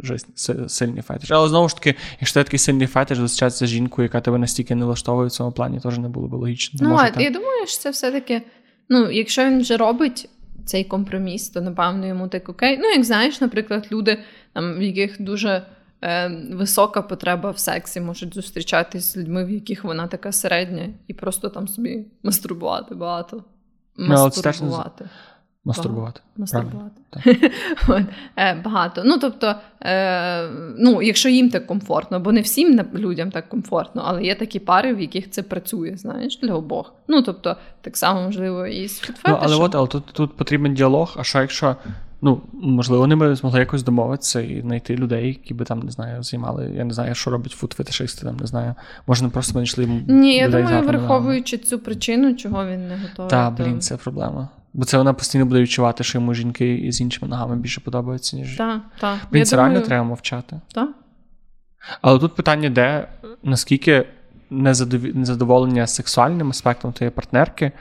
жесть, сильний фетиш. Але знову ж таки, якщо ти такий сильний фетиш, зустрічатися з жінкою, яка тебе настільки не влаштовує в цьому плані, теж не було б логічно. Ну, а, я думаю, що це все-таки, ну, якщо він вже робить цей компроміс, то напевно йому так окей. Ну, як знаєш, наприклад, люди, там, в яких дуже е, висока потреба в сексі, можуть зустрічатись з людьми, в яких вона така середня, і просто там собі мастурбувати багато. Мастурбувати. Ну, Мастурбувати. Мастурбувати. От, е, Багато. Ну, тобто, е, ну, якщо їм так комфортно, бо не всім людям так комфортно, але є такі пари, в яких це працює, знаєш, для обох. Ну, тобто, так само, можливо, і з Ну, Але от, але тут тут потрібен діалог, а що якщо. Ну, можливо, вони би змогли якось домовитися і знайти людей, які би там не знаю, займали. Я не знаю, що робить фуд-фетишисти, там не знаю. Можна просто знайшли. Ні, я думаю, враховуючи цю причину, чого він не готовий. Так, блін, це проблема. Бо це вона постійно буде відчувати, що йому жінки з іншими ногами більше подобаються, ніж. Так, так. Він це думаю... реально треба мовчати. Так. Але тут питання, де наскільки незадоволення сексуальним аспектом твоєї партнерки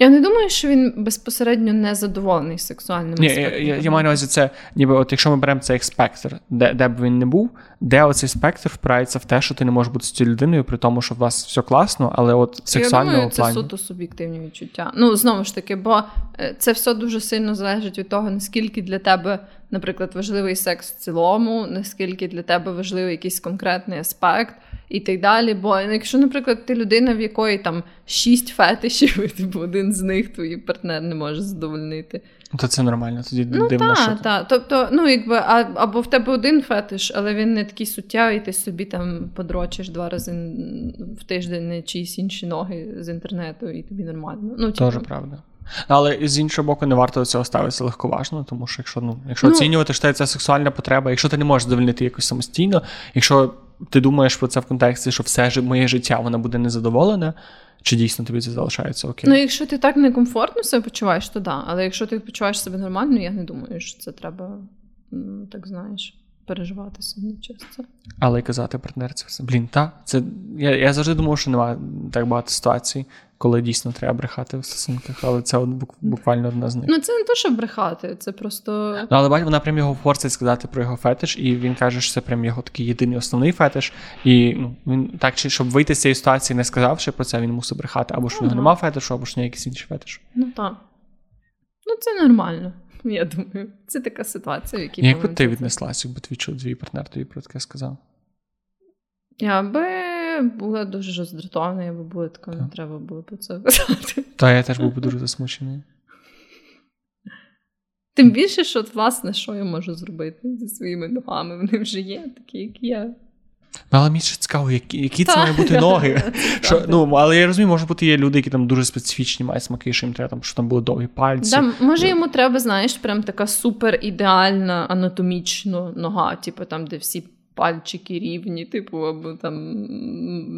я не думаю, що він безпосередньо не задоволений сексуальним Ні, Я, я, я маю на увазі це, ніби от якщо ми беремо цей спектр, де де б він не був, де оцей спектр впирається в те, що ти не можеш бути з цією людиною, при тому, що у вас все класно, але от сексуального Я думаю, плані... це суто суб'єктивні відчуття. Ну, знову ж таки, бо е, це все дуже сильно залежить від того, наскільки для тебе, наприклад, важливий секс в цілому, наскільки для тебе важливий якийсь конкретний аспект і так далі. Бо якщо, наприклад, ти людина, в якої там шість фетишів, і типу один з них твій партнер не може задовольнити. То це нормально, тоді ну, дивно. Так, що так. Тобто, ну, якби, а, або в тебе один фетиш, але він не такий суттєвий, ти собі там подрочиш два рази в тиждень на чиїсь інші ноги з інтернету, і тобі нормально. Ну, Тоже типу. правда. Але з іншого боку, не варто до цього ставитися легковажно, тому що якщо ну, якщо ну, оцінювати, що це сексуальна потреба, якщо ти не можеш задовольнити якось самостійно, якщо ти думаєш про це в контексті, що все ж моє життя вона буде незадоволене, чи дійсно тобі це залишається окей? Ну, якщо ти так некомфортно себе почуваєш, то да. Але якщо ти почуваєш себе нормально, я не думаю, що це треба, так знаєш, переживати сьогодні через це. Але й казати партнерці, блін, та це я я завжди думав, що немає так багато ситуацій, коли дійсно треба брехати в стосунках, але це от буквально одна з них. Ну це не то, що брехати, це просто. Ну, але бать, вона прям його форсить сказати про його фетиш, і він каже, що це прям його такий єдиний основний фетиш. І ну, він так, щоб вийти з цієї ситуації, не сказавши про це, він мусив брехати, або що в нього немає фетишу, або що якийсь інший фетиш. Ну так. Ну, це нормально. Я думаю, це така ситуація, в якій. Як би ти віднеслась, якби твій чоловік, твій партнер тобі про таке сказав? Я би була дуже роздратована, я би була така, не треба було про це казати. Та я теж був би дуже засмучений. Тим більше, що, власне, що я можу зробити зі своїми ногами? Вони вже є, такі, як є. Але мені ще цікаво, які які це мають бути ноги. Що, ну, Але я розумію, може бути є люди, які там дуже специфічні мають смаки, що їм треба, там, що там були довгі пальці. Да, може, йому треба, знаєш, прям така супер ідеальна анатомічна нога, типу там, де всі пальчики рівні, типу, або там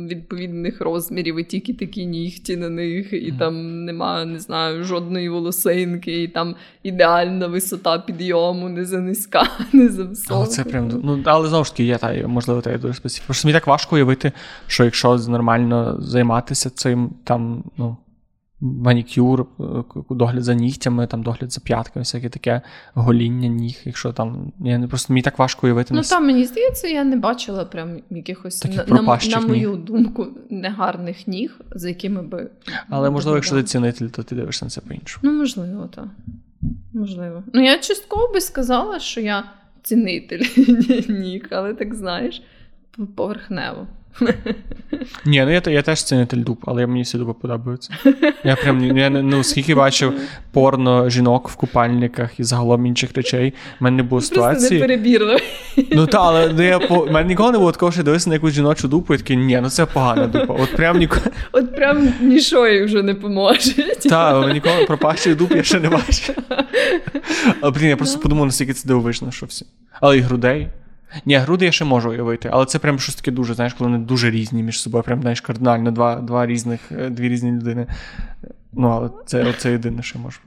відповідних розмірів, і тільки такі нігті на них, і mm. там немає, не знаю, жодної волосинки, і там ідеальна висота підйому, не за низька, не за висока. Але це прям, ну, але знову ж таки, є та, можливо, та дуже специфічно. Просто мені так важко уявити, що якщо нормально займатися цим, там, ну манікюр, е, догляд за нігтями, там догляд за п'ятками, всяке таке гоління ніг. Якщо там я не просто мені так важко уявити. Ну там мені здається, я не бачила прям якихось на, на, на мою думку негарних ніг, за якими би. Але можливо, якщо ти цінитель, то ти дивишся на це по-іншому. Ну, можливо, так. Можливо. Ну, я частково би сказала, що я цінитель ніг, але так знаєш, поверхнево. Ні, ну я я теж цінитель дуб, але мені всі дуби подобаються. Я прям я, ну, скільки бачив порно жінок в купальниках і загалом інших речей. У мене не було ситуації. Просто не. Ну так, але ну, я по мене ніколи не було такого, що дивився на якусь жіночу дупу і такий, ні, ну це погана дупа. От прям ніколи. От прям нічого їй вже не поможе. Так, але ніколи пропащий дуб я ще не бачив. Але блін, я просто подумав, наскільки це дивовижно, що всі. Але і грудей. Ні, груди я ще можу уявити, але це прям щось таке дуже, знаєш, коли вони дуже різні між собою, прям знаєш, кардинально два два різних, е, дві різні людини. Ну, але це оце єдине, що можу.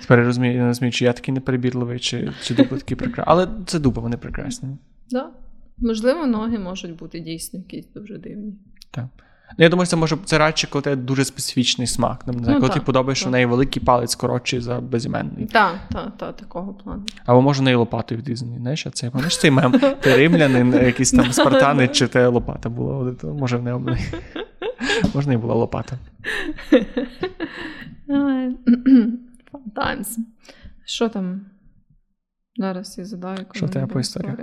Тепер я розумію, я не розумію, чи я такий неперебірливий, чи чи дуби такі прекрасні. Але це дуба, вони прекрасні. Так. Да. Можливо, ноги можуть бути дійсно якісь дуже дивні. Так. Ну, Я думаю, це може це радше, коли тебе дуже специфічний смак. Знаю, ну, коли тобі подобається, що в неї великий палець коротший за безіменний. Так, так, так, такого плану. Або може неї лопатою відрізаний. Знаєш, а це пам'ятаєш цей мем? Ти римлянин, якийсь там спартанець, чи те лопата була. Може в неї Можна і була лопата. Fun times. Що там? Зараз я задаю. Що тебе по історії?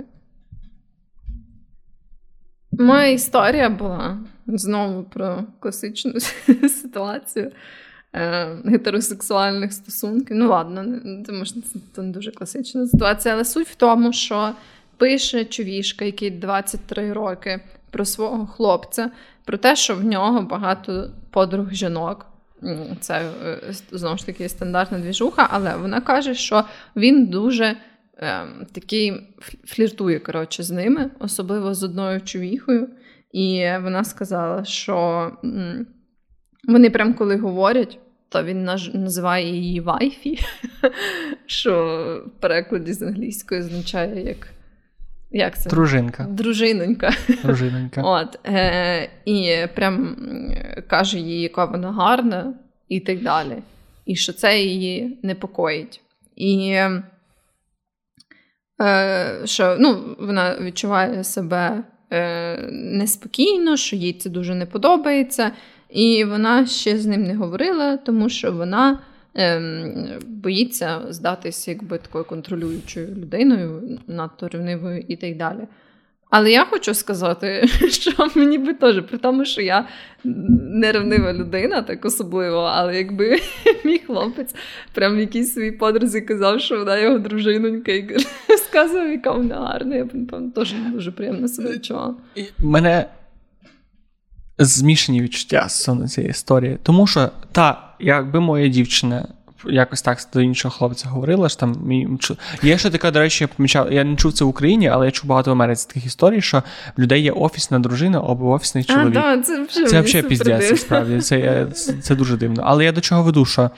Моя історія була знову про класичну ситуацію е, гетеросексуальних стосунків. Ну, ладно, тому що це не дуже класична ситуація, але суть в тому, що пише човішка, який 23 роки, про свого хлопця, про те, що в нього багато подруг жінок. Це е, знову ж таки стандартна двіжуха, але вона каже, що він дуже е, такий фліртує коротше, з ними, особливо з одною човіхою. І вона сказала, що вони прям коли говорять, то він називає її вайфі, що в перекладі з англійської означає як. Як це? Дружинка. Дружинонька. Дружинонька. От, е, І прям каже їй, яка вона гарна, і так далі. І що це її непокоїть. І е, що ну, вона відчуває себе е, неспокійно, що їй це дуже не подобається. І вона ще з ним не говорила, тому що вона е, боїться здатись якби такою контролюючою людиною, надто рівнивою і так далі. Але я хочу сказати, що мені би теж, при тому, що я неревнива людина, так особливо, але якби мій хлопець прям в якійсь своїй подрузі казав, що вона його дружинонька, і сказав, яка вона гарна, я б напевно теж дуже приємно себе відчувала. Мене змішані відчуття з цієї історії, тому що та, якби моя дівчина якось так до іншого хлопця говорила, що там мій є ще така, до речі, я помічав, я не чув це в Україні, але я чув багато в Америці таких історій, що в людей є офісна дружина або офісний чоловік. А, да, Це це взагалі піздець, справді. Це, це, це дуже дивно. Але я до чого веду, що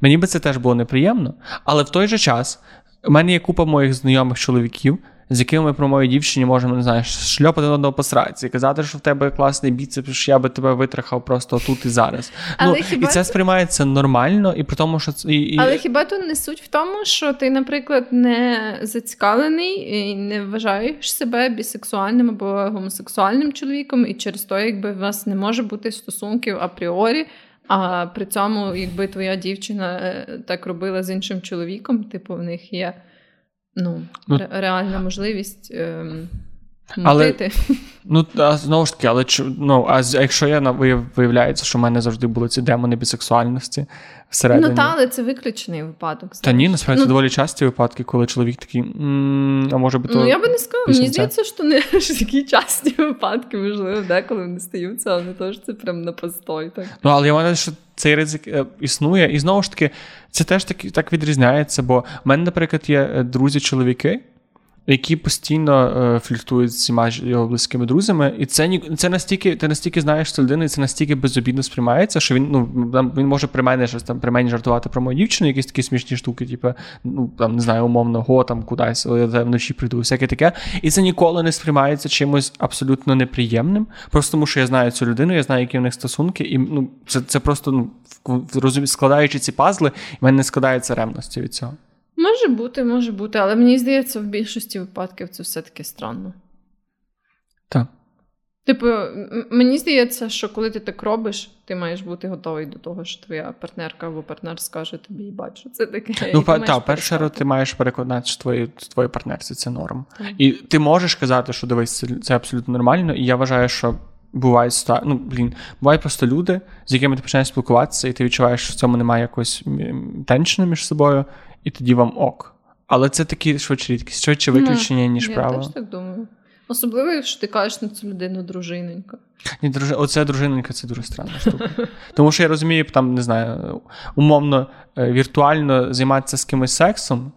мені би це теж було неприємно, але в той же час у мене є купа моїх знайомих чоловіків з якими ми про мою дівчині можемо не знаю, шльопати одного по сраці, казати, що в тебе класний біцепс, що я би тебе витрахав просто тут і зараз. Але ну, хіба І це сприймається нормально, і при тому, що це. І, і... Але хіба то не суть в тому, що ти, наприклад, не зацікавлений і не вважаєш себе бісексуальним або гомосексуальним чоловіком, і через то, якби у вас не може бути стосунків апріорі. А при цьому, якби твоя дівчина е, так робила з іншим чоловіком, типу, в них є ну, ну реальна можливість. Ем... Але, ну, а знову ж таки, але ну, а якщо я виявляється, що в мене завжди були ці демони бісексуальності всередині. Ну, та, але це виключений випадок. Та ні, насправді ну, доволі часті випадки, коли чоловік такий, м-м, а може би то. Ну, я би не сказала, мені здається, що не такі часті випадки, можливо, деколи вони стаються, але не то, що це прям на постой. Так. Ну, але я маю, що цей ризик е, існує, і знову ж таки, це теж так, так відрізняється, бо в мене, наприклад, є е, друзі-чоловіки які постійно е, фліртують з всіма його близькими друзями, і це це настільки, ти настільки знаєш цю людину, і це настільки безобідно сприймається, що він ну він може при мене щось там при мені жартувати про мою дівчину, якісь такі смішні штуки, типу, ну там не знаю, умовно, го там кудись, я вночі прийду, всяке таке. І це ніколи не сприймається чимось абсолютно неприємним. Просто тому, що я знаю цю людину, я знаю, які в них стосунки, і ну це це просто ну розумі, складаючи ці пазли, в мене не складається ревності від цього. Може бути, може бути, але мені здається, в більшості випадків це все-таки странно. Так. Типу, мені здається, що коли ти так робиш, ти маєш бути готовий до того, що твоя партнерка або партнер скаже тобі, бачу, це таке. Ну, так, перше, ти маєш переконати, що твої, твої партнерці це норм. Так. І ти можеш казати, що дивись, це, це абсолютно нормально, і я вважаю, що. Бувають ну, блін, бувають просто люди, з якими ти починаєш спілкуватися, і ти відчуваєш, що в цьому немає якогось теншну між собою, і тоді вам ок. Але це такі швидше рідкість, швидше виключення, ніж правило. Я теж так думаю. Особливо, якщо ти кажеш на цю людину дружиненька. Ні, друж... Оце дружиненька це дуже странна штука. Тому що я розумію, там, не знаю, умовно, е, віртуально займатися з кимось сексом.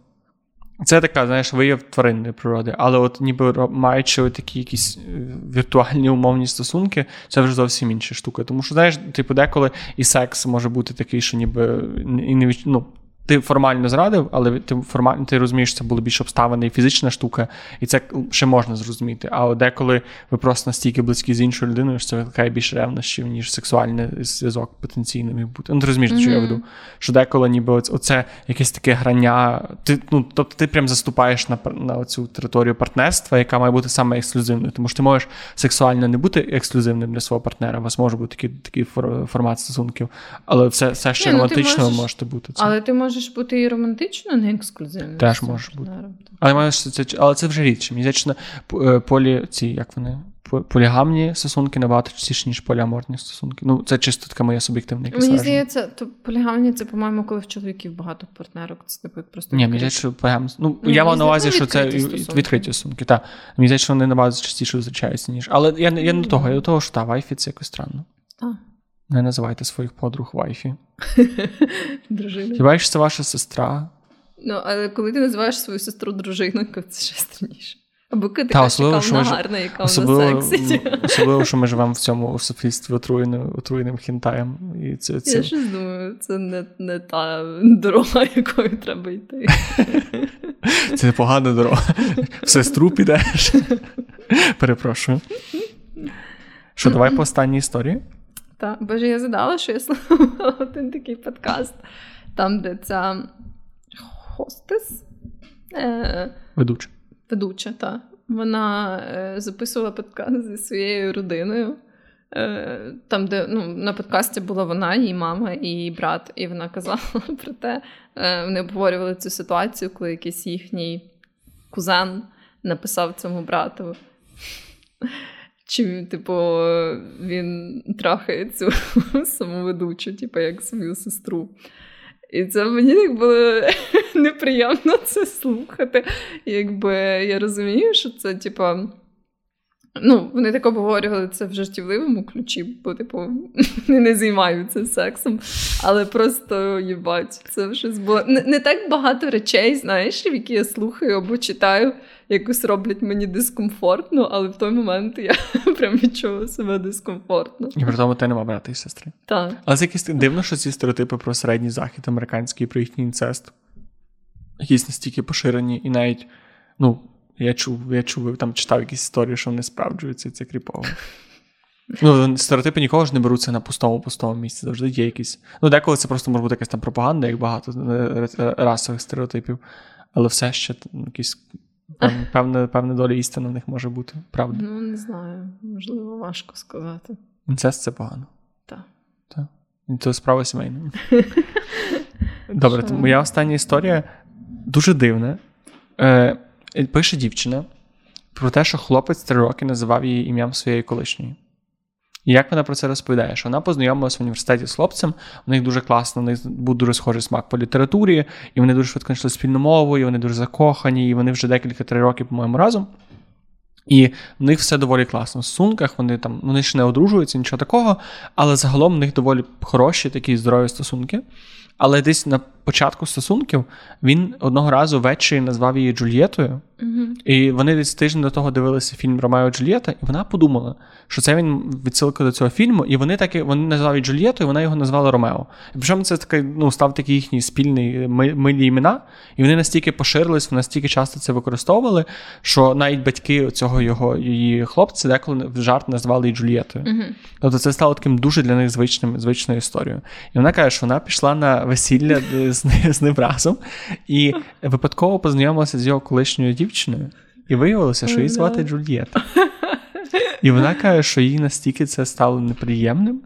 Це така, знаєш, вияв тваринної природи, але от ніби маючи такі якісь е, віртуальні умовні стосунки, це вже зовсім інша штука. Тому що, знаєш, типу, деколи і секс може бути такий, що ніби і не ну, ти формально зрадив, але ти формально ти розумієш, що це було більш обставини і фізична штука, і це ще можна зрозуміти. А деколи ви просто настільки близькі з іншою людиною, що це викликає більше ревнощів, ніж сексуальний зв'язок потенційно міг бути. Ну, ти розумієш, mm-hmm. що я веду? Що деколи ніби оце якесь таке грання. Ти, ну, Тобто ти прям заступаєш на на цю територію партнерства, яка має бути саме ексклюзивною. Тому що ти можеш сексуально не бути ексклюзивним для свого партнера. У вас може бути такий такий формат стосунків, але все все ще романтично ну, можеш, можете бути. Це. Але ти можеш можеш бути і романтично, не ексклюзивним. Теж може бути. Але маєш це, але це вже рідше. Мені здається, е, полі ці, як вони, полігамні стосунки набагато частіше, ніж поліаморні стосунки. Ну, це чисто така моя суб'єктивна якась Мені здається, то полігамні це, по-моєму, коли в чоловіків багато партнерок. Це типу просто. Ні, мені здається, що полігамні. Ну, ну я мав на увазі, що це відкриті стосунки. Так. Мені здається, що вони набагато частіше зустрічаються, ніж. Але я, я не до того, я до того, що та, wifey це якось странно. Так. Не називайте своїх подруг wifey. Дружина. Хіба що це ваша сестра? Ну, але коли ти називаєш свою сестру дружиною, це ще странніше. Або коли ти кажеш, яка вона гарна, яка вона сексі. Особливо, що ми живемо в цьому суспільстві отруєним хінтаєм. І це, це... Я щось думаю, це не не та дорога, якою треба йти. Це погана дорога. В сестру підеш. Перепрошую. Що, давай по останній історії? Так, боже, я задала, що я слухала один такий подкаст, там, де ця хостес. Е, Ведуча. Ведуча, так. Вона е, записувала подкаст зі своєю родиною. Е, там, де ну, на подкасті була вона, її мама і її брат, і вона казала про те, е, вони обговорювали цю ситуацію, коли якийсь їхній кузен написав цьому брату. Чи, типу, він трахає цю самоведучу, типу, як свою сестру. І це мені так було неприємно це слухати. Якби я розумію, що це, типу, ну, вони так обговорювали це в жартівливому ключі, бо, типу, вони не займаються сексом. Але просто їбать, це щось було. Не, не так багато речей, знаєш, які я слухаю або читаю якось роблять мені дискомфортно, але в той момент я прям відчула себе дискомфортно. І при тому ти нема брата і сестри. Так. Але це якесь дивно, що ці стереотипи про середній захід американський про їхній інцест. Якісь настільки поширені, і навіть, ну, я чув, я чув, там читав якісь історії, що вони справджуються, і це кріпово. Ну, стереотипи ніколи ж не беруться на пустому пустому місці. Завжди є якісь. Ну, деколи це просто може бути якась там пропаганда, як багато е, е, расових стереотипів, але все ще якісь Певна певна доля істини в них може бути, правда? Ну, не знаю, можливо, важко сказати. Інцест це погано. Так. Так. Це справа сімейна. Добре, то моя остання історія дуже дивна. Е, Пише дівчина про те, що хлопець три роки називав її ім'ям своєї колишньої. І як вона про це розповідає? Що вона познайомилася в університеті з хлопцем, у них дуже класно, у них був дуже схожий смак по літературі, і вони дуже швидко знайшли спільну мову, і вони дуже закохані, і вони вже декілька три роки, по-моєму, разом. І в них все доволі класно. В стосунках вони там вони ще не одружуються, нічого такого, але загалом в них доволі хороші такі здорові стосунки. Але десь на початку стосунків він одного разу ввечері назвав її Джульєтою, mm-hmm. і вони десь тиждень до того дивилися фільм Ромео і Джульєта, і вона подумала, що це він відсилка до цього фільму, і вони так вони назвали Джульєтою, вона його назвала Ромео. І причому це такий, ну, став такий їхній спільний милі імена, і вони настільки поширились, вони настільки часто це використовували, що навіть батьки цього його її хлопця деколи в жарт назвали її Джульєтою. Mm-hmm. Тобто це стало таким дуже для них звичним звичною історією. І вона каже, що вона пішла на весілля з, з ним разом і випадково познайомилася з його колишньою дівчиною, і виявилося, що її звати Джульєта. І вона каже, що їй настільки це стало неприємним,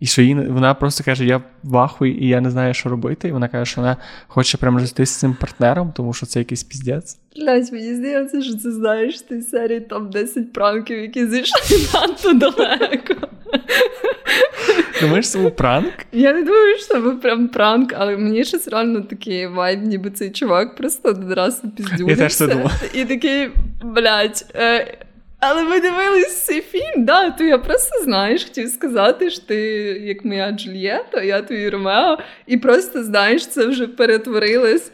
і що їй, вона просто каже, я в і я не знаю, що робити. І вона каже, що вона хоче прямо жити з цим партнером, тому що це якийсь піздець. Блять, мені здається, що це знаєш ти серії топ 10 пранків, які зійшли надто далеко. Думаєш, це був пранк? Я не думаю, що це був прям пранк, але мені щось реально такий вайб, ніби цей чувак просто один раз. Я теж це думав. І такий, блядь, е, але ми дивились цей фільм, да, то я просто знаєш, хотів сказати, що ти як моя Джульєта, я твій Ромео, і просто знаєш, це вже перетворилось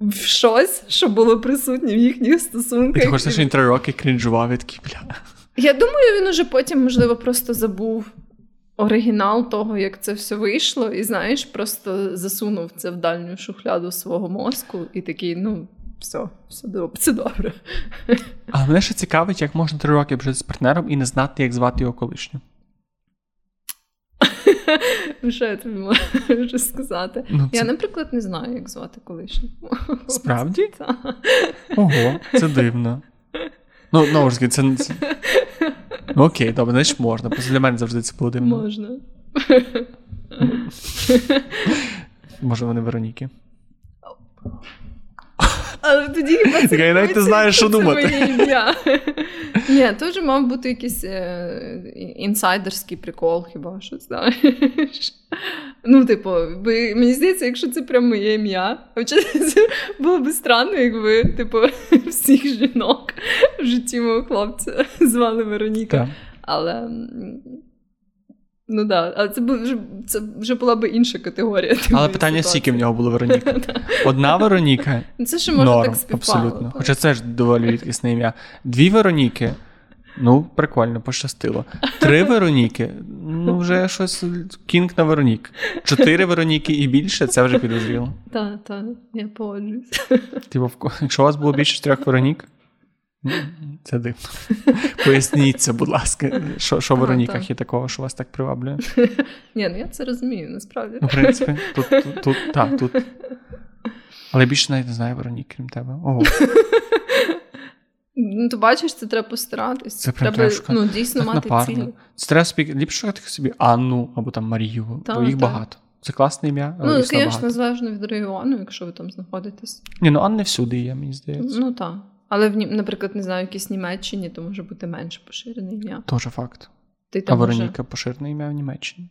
в щось, що було присутнє в їхніх стосунках. І ти хочеш, що він три роки крінжував і такий, бля. Я думаю, він уже потім, можливо, просто забув оригінал того, як це все вийшло, і знаєш, просто засунув це в дальню шухляду свого мозку і такий, ну. Все, все добре, все добре. Але мене ще цікавить, як можна три роки жити з партнером і не знати, як звати його колишню. Що я тобі можу сказати? Ну, це... Я, наприклад, не знаю, як звати колишню. Справді? Ого, це дивно. Ну, знову ж таки, це. Окей, добре, значить можна. Просто для мене завжди це було дивно. Можна. Може, вони Вероніки. Але тоді я навіть не знаю, що думати. ім'я. Ні, вже мав бути якийсь е, інсайдерський прикол, хіба що знаєш. Ну, типу, мені здається, якщо це прям моє ім'я, це було б странно, якби типу, всіх жінок в житті мого хлопця звали Вероніка. Але Ну да, але це б вже це вже була б інша категорія. Але питання, скільки в нього було Вероніка? Одна Вероніка. Це ще може норм, так співпало. Абсолютно. Хоча це ж доволі рідкісне ім'я. Дві Вероніки. Ну, прикольно, пощастило. Три Вероніки, ну вже щось кінг на Веронік. Чотири Вероніки і більше це вже підозріло. Так, так, я погоджуюсь. Типу, якщо у вас було більше чотирьох Веронік, це дивно. Поясніть це, будь ласка, що що в Вероніках є такого, що вас так приваблює? Ні, ну я це розумію, насправді. Ну, в принципі, тут, тут, тут, так, тут. Але більше навіть не знаю Веронік, крім тебе. Ого. Ну, ти бачиш, це треба постаратись. Це треба, треба ну, дійсно так мати напарно. ціль. Це треба собі ліпше шукати собі Анну або там Марію, Так, бо їх так. багато. Це класне ім'я, але Ну, звісно, багато. залежно від регіону, якщо ви там знаходитесь. Ні, ну Анна всюди є, мені здається. Ну так. Але, в, наприклад, не знаю, в якійсь Німеччині, то може бути менш поширене ім'я. Тоже факт. Ти А там Вероніка поширене ім'я в Німеччині.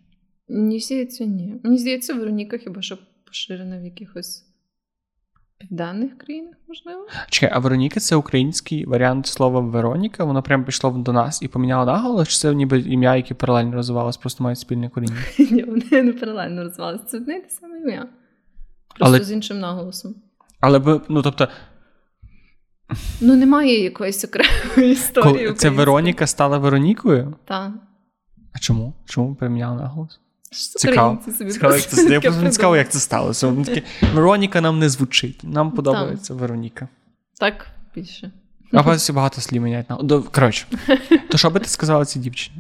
Мені здається, ні. Мені здається, Вероніка хіба що поширена в якихось південних країнах, можливо. Чекай, а Вероніка це український варіант слова Вероніка, воно прямо пішло до нас і поміняло наголос, чи це ніби ім'я, яке паралельно розвивалось, просто мають спільне коріння? Ні, вони не паралельно розвивалися. Це одне й те саме ім'я. Просто Але- з іншим наголосом. Але ну тобто, Ну, немає якоїсь окремої історії. коли це. Вероніка стала Веронікою? Так. А чому? Чому поміняли наголос? Цікаво. собі Цікаво, як це, я цікаво, як це сталося. Вони такі, Вероніка нам не звучить. Нам подобається Вероніка. Так, більше. А багато слів міняють. на- Коротше, то що би ти сказала цій дівчині?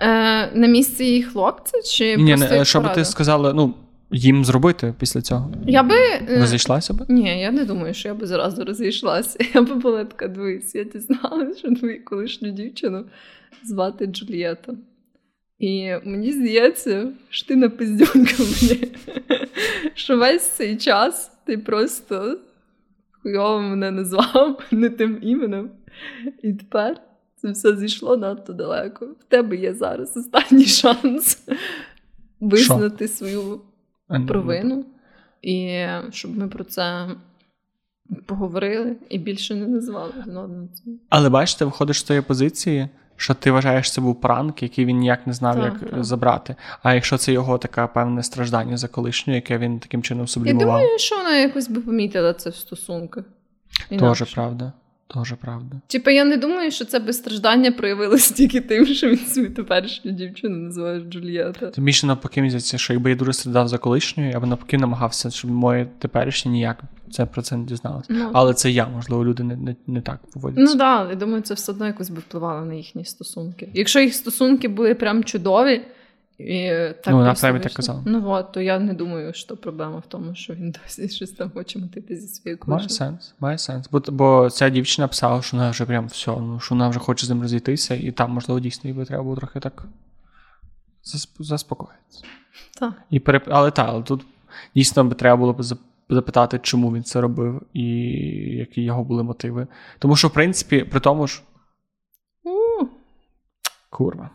Е, на місці її хлопця чи Ні, просто не, що би ти сказала, ну, їм зробити після цього? Я би. е, Розійшлася би? Ні, я не думаю, що я би зразу розійшлася. Я би була така, дивись, я дізналася, що твою колишню дівчину звати Джульєта. І мені здається, що ти напиздюнка мені, що весь цей час ти просто хуйово мене назвав не тим іменем. І тепер це все зійшло надто далеко. В тебе є зараз останній шанс визнати свою А, ну, провину, і щоб ми про це поговорили і більше не називали один одного. Але бачите, виходиш з тої позиції, що ти вважаєш, це був пранк, який він ніяк не знав, Так, як так. забрати. А якщо це його таке певне страждання за колишню, яке він таким чином Я сублімував, думаю, що вона якось би помітила це в стосунках. Інакше. теж правда. Тоже правда. Типа, я не думаю, що це би страждання проявилось тільки тим, що він свою теперішню дівчину називає Джульєта. Тим більше навпаки, мені здається, що якби я дуже страдав за колишньою, я б навпаки намагався, щоб моє теперішнє ніяк це про це не дізналося. Ну, Але це я, можливо, люди не, не, не так поводяться. ну да, я думаю, це все одно якось би впливало на їхні стосунки. Якщо їх стосунки були прям чудові, І так Ну, вона прямо так казала. Ну от, то я не думаю, що проблема в тому, що він досі щось там хоче мотити зі своєю Має сенс, має сенс. Бо, бо ця дівчина писала, що вона вже прям все, ну, що вона вже хоче з ним розійтися, і там, можливо, дійсно їй треба було трохи так засп- заспокоїтися. Так. І переп... Але так, але тут дійсно би треба було б запитати, чому він це робив і які його були мотиви. Тому що, в принципі, при тому ж, курва.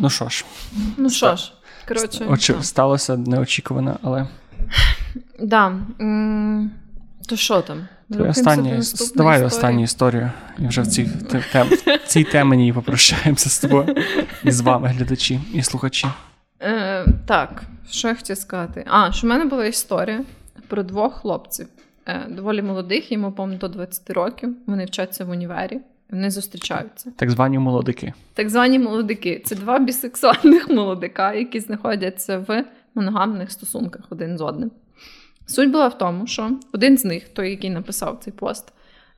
Ну що ж, Ну що ж, коротше. очі... сталося неочікувано, але Да. То що там? Твоя остання, іс- давай останню історію. І вже в цій, те- тем, в цій темі попрощаємося з тобою і з вами, глядачі і слухачі. Е, так, що я хотіла сказати? А, що в мене була історія про двох хлопців, е, доволі молодих, йому, по-моєму, до 20 років. Вони вчаться в універі, вони зустрічаються. Так звані молодики. Так звані молодики. Це два бісексуальних молодика, які знаходяться в моногамних стосунках один з одним. Суть була в тому, що один з них, той, який написав цей пост,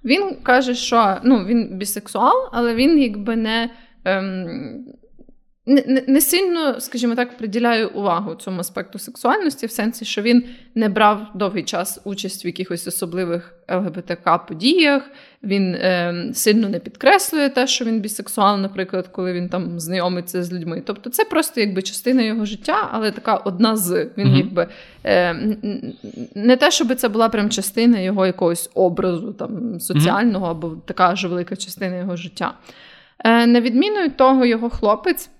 він каже, що ну, він бісексуал, але він якби не. Ем, не, не, сильно, скажімо так, приділяє увагу цьому аспекту сексуальності, в сенсі, що він не брав довгий час участь в якихось особливих ЛГБТК-подіях, він е, сильно не підкреслює те, що він бісексуал, наприклад, коли він там знайомиться з людьми. Тобто це просто якби частина його життя, але така одна з. Він Мгм. якби е, не те, щоб це була прям частина його якогось образу там, соціального, або така ж велика частина його життя. Е, на відміну від того, його хлопець.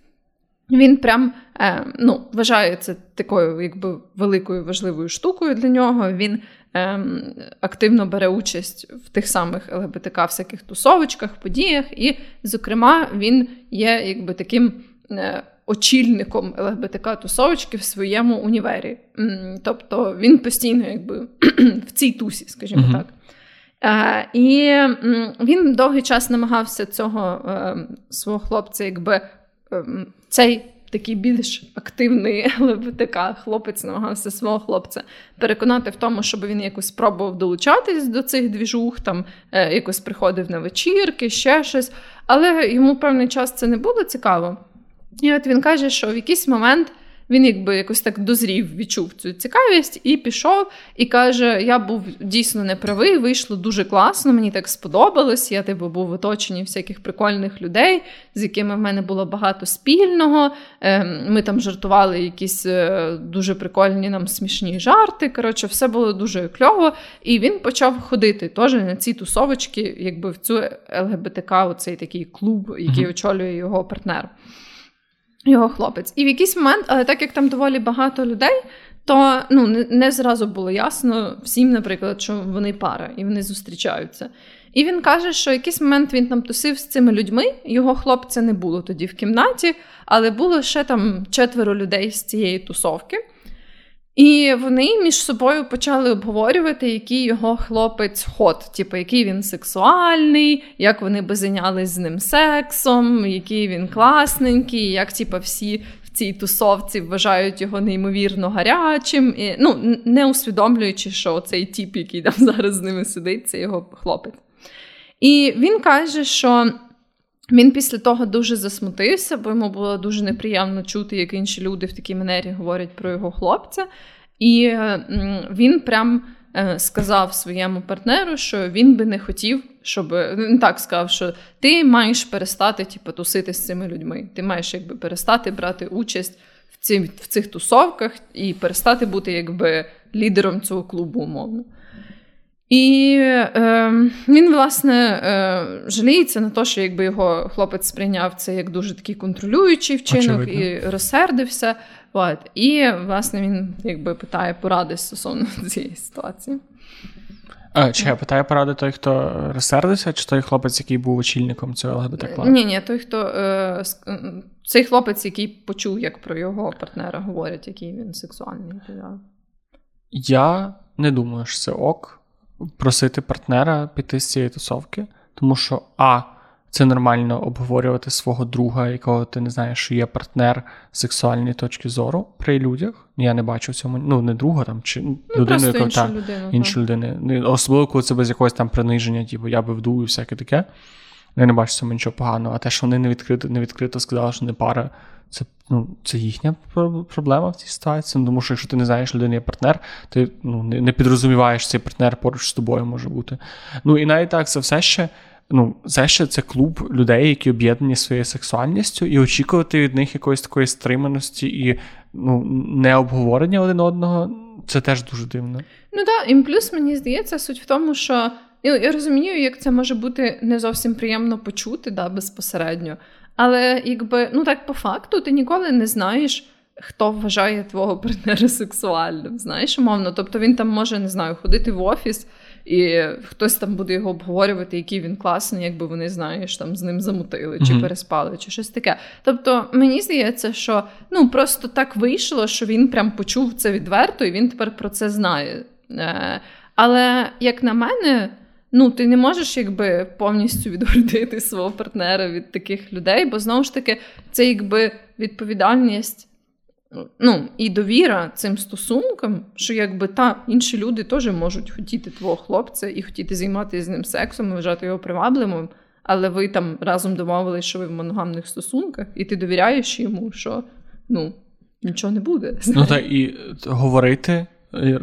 Він прям е, ну, вважає це такою якби великою важливою штукою для нього. Він е, активно бере участь в тих самих ЛГБТК всяких тусовочках, подіях, і, зокрема, він є якби таким е, очільником ЛГБТК тусовочки в своєму універі. Тобто він постійно якби в цій тусі, скажімо Мгм. так. Е, і він довгий час намагався цього е, свого хлопця, якби ем, цей такий більш активний ЛГБТК хлопець намагався свого хлопця переконати в тому, щоб він якось спробував долучатись до цих двіжух, там е, якось приходив на вечірки, ще щось. Але йому певний час це не було цікаво. І от він каже, що в якийсь момент він якби якось так дозрів, відчув цю цікавість і пішов, і каже: Я був дійсно неправий, вийшло дуже класно, мені так сподобалось. Я типу, був в оточенні всяких прикольних людей, з якими в мене було багато спільного. Ем, Ми там жартували якісь е, дуже прикольні нам смішні жарти. Коротше, все було дуже кльово. І він почав ходити теж на ці тусовочки, якби в цю ЛГБТК, оцей такий клуб, який очолює його партнер. Його хлопець. І в якийсь момент, але так як там доволі багато людей, то ну, не, не зразу було ясно всім, наприклад, що вони пара і вони зустрічаються. І він каже, що якийсь момент він там тусив з цими людьми, його хлопця не було тоді в кімнаті, але було ще там четверо людей з цієї тусовки. І вони між собою почали обговорювати, який його хлопець ход, типу, який він сексуальний, як вони би зайнялись з ним сексом, який він класненький, як типу, всі в цій тусовці вважають його неймовірно гарячим. І, ну, не усвідомлюючи, що цей тіп, який там зараз з ними сидить, це його хлопець. І він каже, що він після того дуже засмутився, бо йому було дуже неприємно чути, як інші люди в такій манері говорять про його хлопця. І е, він прям е, сказав своєму партнеру, що він би не хотів, щоб він так сказав, що ти маєш перестати типу, тусити з цими людьми. Ти маєш якби перестати брати участь в, ці, в цих тусовках і перестати бути якби лідером цього клубу, умовно. І е, він, власне, е, жаліється на те, що якби його хлопець сприйняв це як дуже такий контролюючий вчинок Очевидно. і розсердився. От. І, власне, він якби питає поради стосовно цієї ситуації. А, чи я питаю поради той, хто розсердився, чи той хлопець, який був очільником цього ЛГБТ клабу? Ні, ні, той, хто е, цей хлопець, який почув, як про його партнера говорять, який він сексуальний. Я не думаю, що це ок просити партнера піти з цієї тусовки, тому що А. Це нормально обговорювати свого друга, якого ти не знаєш, що є партнер з сексуальної точки зору при людях. Я не бачу в цьому, ну не друга там чи Ну, людину, яка іншу та, людину. іншу людини. Ну, Особливо, коли це без якогось там приниження, типу я би вду і всяке таке. Я не бачу цьому нічого поганого. А те, що вони не відкрито не відкрито сказали, що не пара, це ну, це їхня проблема в цій ситуації. Ну, тому що якщо ти не знаєш, людина є партнер, ти ну, не, підрозуміваєш, цей партнер поруч з тобою може бути. Ну і навіть так, це все ще. Ну, це ще це клуб людей, які об'єднані своєю сексуальністю, і очікувати від них якоїсь такої стриманості і ну, не обговорення один одного, це теж дуже дивно. Ну так, і плюс мені здається, суть в тому, що ну, я розумію, як це може бути не зовсім приємно почути да, безпосередньо. Але якби ну так по факту ти ніколи не знаєш, хто вважає твого партнера сексуальним. Знаєш, умовно. Тобто він там може не знаю, ходити в офіс, і хтось там буде його обговорювати, який він класний, якби вони знаєш, там з ним замутили, чи mm-hmm. переспали, чи щось таке. Тобто, мені здається, що ну просто так вийшло, що він прям почув це відверто, і він тепер про це знає. Е, Але як на мене. Ну, ти не можеш якби повністю відгородити свого партнера від таких людей, бо знову ж таки, це якби відповідальність ну, і довіра цим стосункам, що якби та інші люди теж можуть хотіти твого хлопця і хотіти займатися з ним сексом, і вважати його привабливим, але ви там разом домовились, що ви в моногамних стосунках, і ти довіряєш йому, що ну, нічого не буде. Ну так і говорити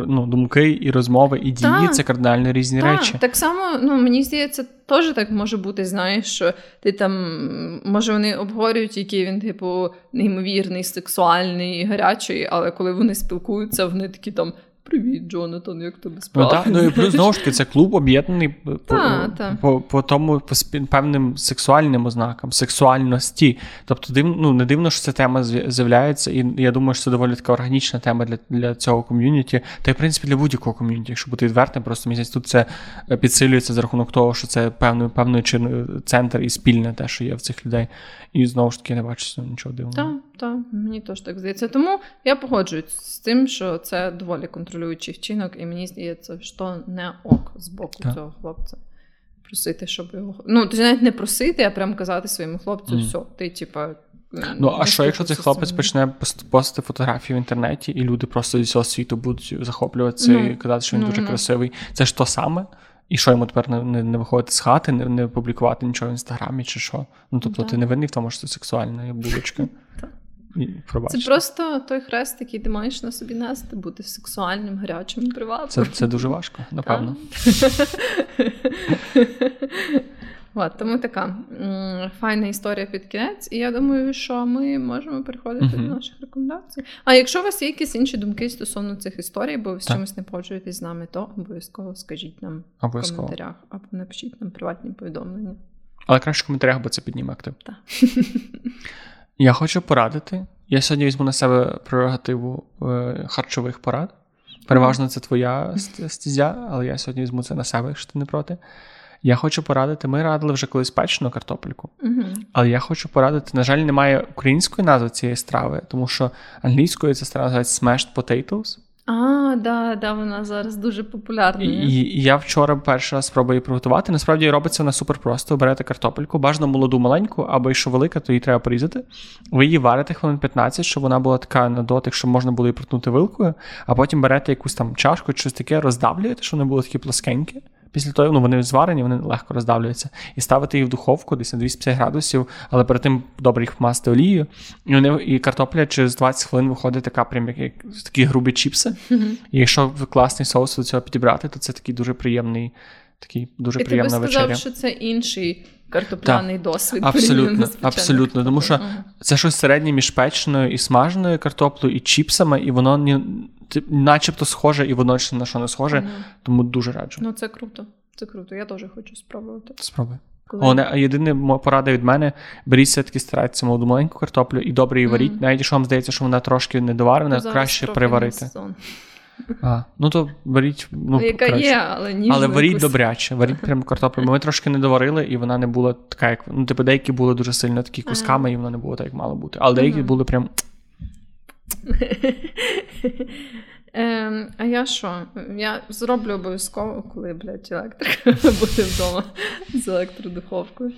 ну, думки, і розмови, і дії так, це кардинально різні так, речі. Так само, ну мені здається, теж так може бути. Знаєш, що ти там може вони обговорюють, який він, типу, неймовірний, сексуальний, гарячий, але коли вони спілкуються, вони такі там. Привіт, Джонатан, як тобі справа? Ну, так, ну і плюс знову ж таки, це клуб об'єднаний по, та, по по, тому по певним сексуальним ознакам, сексуальності. Тобто, див, ну, не дивно, що ця тема з'являється, і я думаю, що це доволі така органічна тема для для цього ком'юніті, та й в принципі для будь-якого ком'юніті, якщо бути відвертим, просто місяць тут це е, підсилюється за рахунок того, що це певною певною чиною центр і спільне те, що є в цих людей. І знову ж таки не бачу нічого дивного. Так, так, мені теж так здається. Тому я погоджуюсь з тим, що це доволі контролюючий вчинок, і мені здається, що не ок з боку так. цього хлопця. Просити, щоб його. Ну, ти навіть не просити, а прям казати своєму хлопцю, mm. все, ти, типа. Ну, а що, якщо цей хлопець почне постити фотографії в інтернеті, і люди просто зі всього світу будуть захоплюватися ну, і казати, що він ну, дуже ну. красивий? Це ж то саме? І що йому тепер не не, не виходити з хати, не не публікувати нічого в інстаграмі чи що? Ну тобто, ти не винний в тому, що це сексуальна булочка. Це просто той хрест, який ти маєш на собі нести, бути сексуальним, гарячим, приватним. Це це дуже важко, напевно. От, Тому така файна історія під кінець. І я думаю, що ми можемо переходити uh-huh. до наших рекомендацій. А якщо у вас є якісь інші думки стосовно цих історій, бо ви з чимось не погоджуєтесь з нами, то обов'язково скажіть нам обов'язково. в коментарях або напишіть нам приватні повідомлення. Але краще в коментарях, бо це підніме актив. Так. Я хочу порадити. Я сьогодні візьму на себе прерогативу е, харчових порад. Переважно це твоя стезя, але я сьогодні візьму це на себе, якщо ти не проти. Я хочу порадити. Ми радили вже колись печену картопельку, але я хочу порадити. На жаль, немає української назви цієї страви, тому що англійською ця страва називається Smashed Potatoes. А, да, да, вона зараз дуже популярна. І, і я вчора перший раз спробую її приготувати. Насправді робиться вона супер просто. Берете картопельку, бажано молоду маленьку, або якщо велика, то її треба порізати. Ви її варите хвилин 15, щоб вона була така на дотик, щоб можна було її проткнути вилкою, а потім берете якусь там чашку, щось таке, роздавлюєте, щоб вони були такі плоскенькі. Після того ну, вони зварені, вони легко роздавлюються. І ставити їх в духовку десь на 250 градусів, але перед тим добре їх вмасти олією. І вони, і картопля через 20 хвилин виходить така, прям як, як такі грубі чіпси. Mm-hmm. І якщо класний соус до цього підібрати, то це такий дуже приємний, такий дуже і приємна вечеря. би сказав, що це інший картопляний так, досвід. Абсолютно, абсолютно. Тому що uh-huh. це щось середнє між печеною і смаженою картоплею, і чіпсами, і воно начебто схоже, і воно на що не схоже, uh-huh. тому дуже раджу. Ну, це круто. Це круто, я теж хочу спробувати. Спробуй. Коли... А єдине порада від мене: беріть все-таки старайтеся молоду маленьку картоплю і добре її варіть. Mm. Навіть якщо вам здається, що вона трошки недоварена, краще приварити. А, Ну то беріть. Ну, Яка краще. є, але ніжно Але варіть добряче, варіть прямо картоплю. Ми трошки не доварили, і вона не була така, як. Ну, типу, деякі були дуже сильно такі кусками, і вона не була так, як мало бути. Але деякі були прям. Е, А я що? Я зроблю обов'язково, коли, блядь, електрика буде вдома з електродуховкою.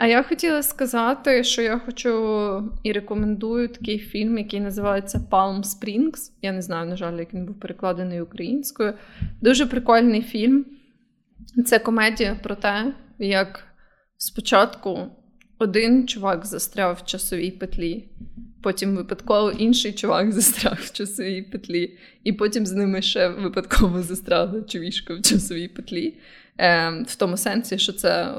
А я хотіла сказати, що я хочу і рекомендую такий фільм, який називається Palm Springs. Я не знаю, на жаль, як він був перекладений українською. Дуже прикольний фільм. Це комедія про те, як спочатку один чувак застряв в часовій петлі, потім випадково інший чувак застряв в часовій петлі, і потім з ними ще випадково застряла човішка в часовій петлі. Е, В тому сенсі, що це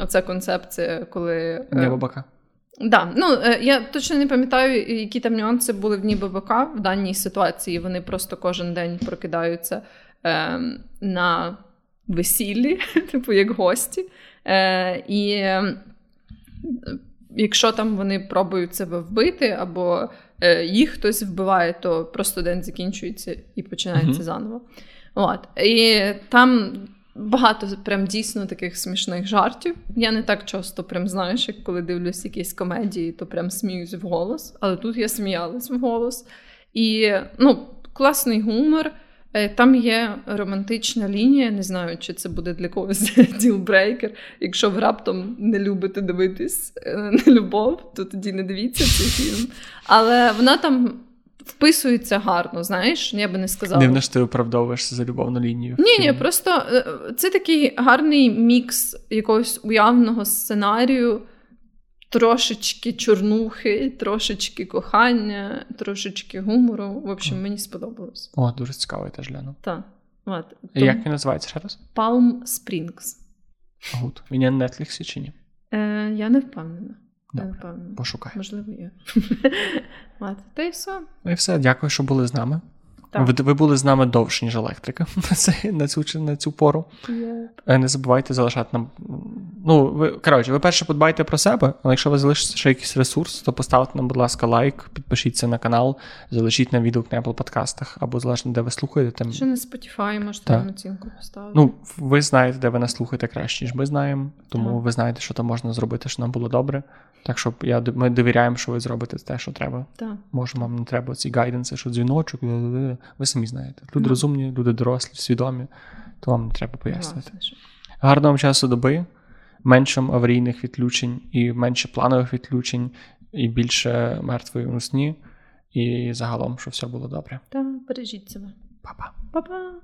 оця концепція, коли. Е, Небо бока. Да, ну е, я точно не пам'ятаю, які там нюанси були в дні ББК в даній ситуації. Вони просто кожен день прокидаються е, на весіллі, типу як гості. Е, І е, якщо там вони пробують себе вбити, або е, їх хтось вбиває, то просто день закінчується і починається uh-huh. заново. От. І там Багато прям дійсно таких смішних жартів. Я не так часто прям знаєш, як коли дивлюсь якісь комедії, то прям сміюсь в голос. Але тут я сміялась в голос. І ну, класний гумор. Е, там є романтична лінія. Не знаю, чи це буде для когось ділбрейкер. Якщо ви раптом не любите дивитись е, на любов, то тоді не дивіться цей фільм. Але вона там вписується гарно, знаєш, я би не сказала. Дивно, що ти оправдовуєшся за любовну лінію. Ні, ні, просто е, це такий гарний мікс якогось уявного сценарію, трошечки чорнухи, трошечки кохання, трошечки гумору. В общем, мені сподобалось. О, дуже цікаво, я теж гляну. Так. От. Тому... Як він називається ще раз? Palm Springs. Гуд. Він є на Netflix чи ні? Е, Я не впевнена. Добре, Пошукай. Можливо, є. Та й все. Ну і все. Дякую, що були з нами. Ви, ви були з нами довше, ніж електрика на цю на цю пору. Yep. Не забувайте залишати нам. Ну, ви коротше, ви перше подбайте про себе, але якщо ви залишите ще якийсь ресурс, то поставте нам, будь ласка, лайк, підпишіться на канал, залишіть нам відгук на Apple подкастах або залежно, де ви слухаєте. Там... Ще на Spotify можете нам оцінку поставити. Ну, ви знаєте, де ви нас слухаєте краще, ніж ми знаємо, тому так. ви знаєте, що там можна зробити, щоб нам було добре. Так що я ми довіряємо, що ви зробите те, що треба. Так. Може, вам не треба ці гайденси, що дзвіночок. Ви самі знаєте. Люди розумні, люди дорослі, свідомі, то вам не треба пояснювати. Гарного вам часу доби, менше аварійних відключень і менше планових відключень, і більше мертвої у сні. І загалом, що все було добре. Та бережіть себе. Па-па. Па-па.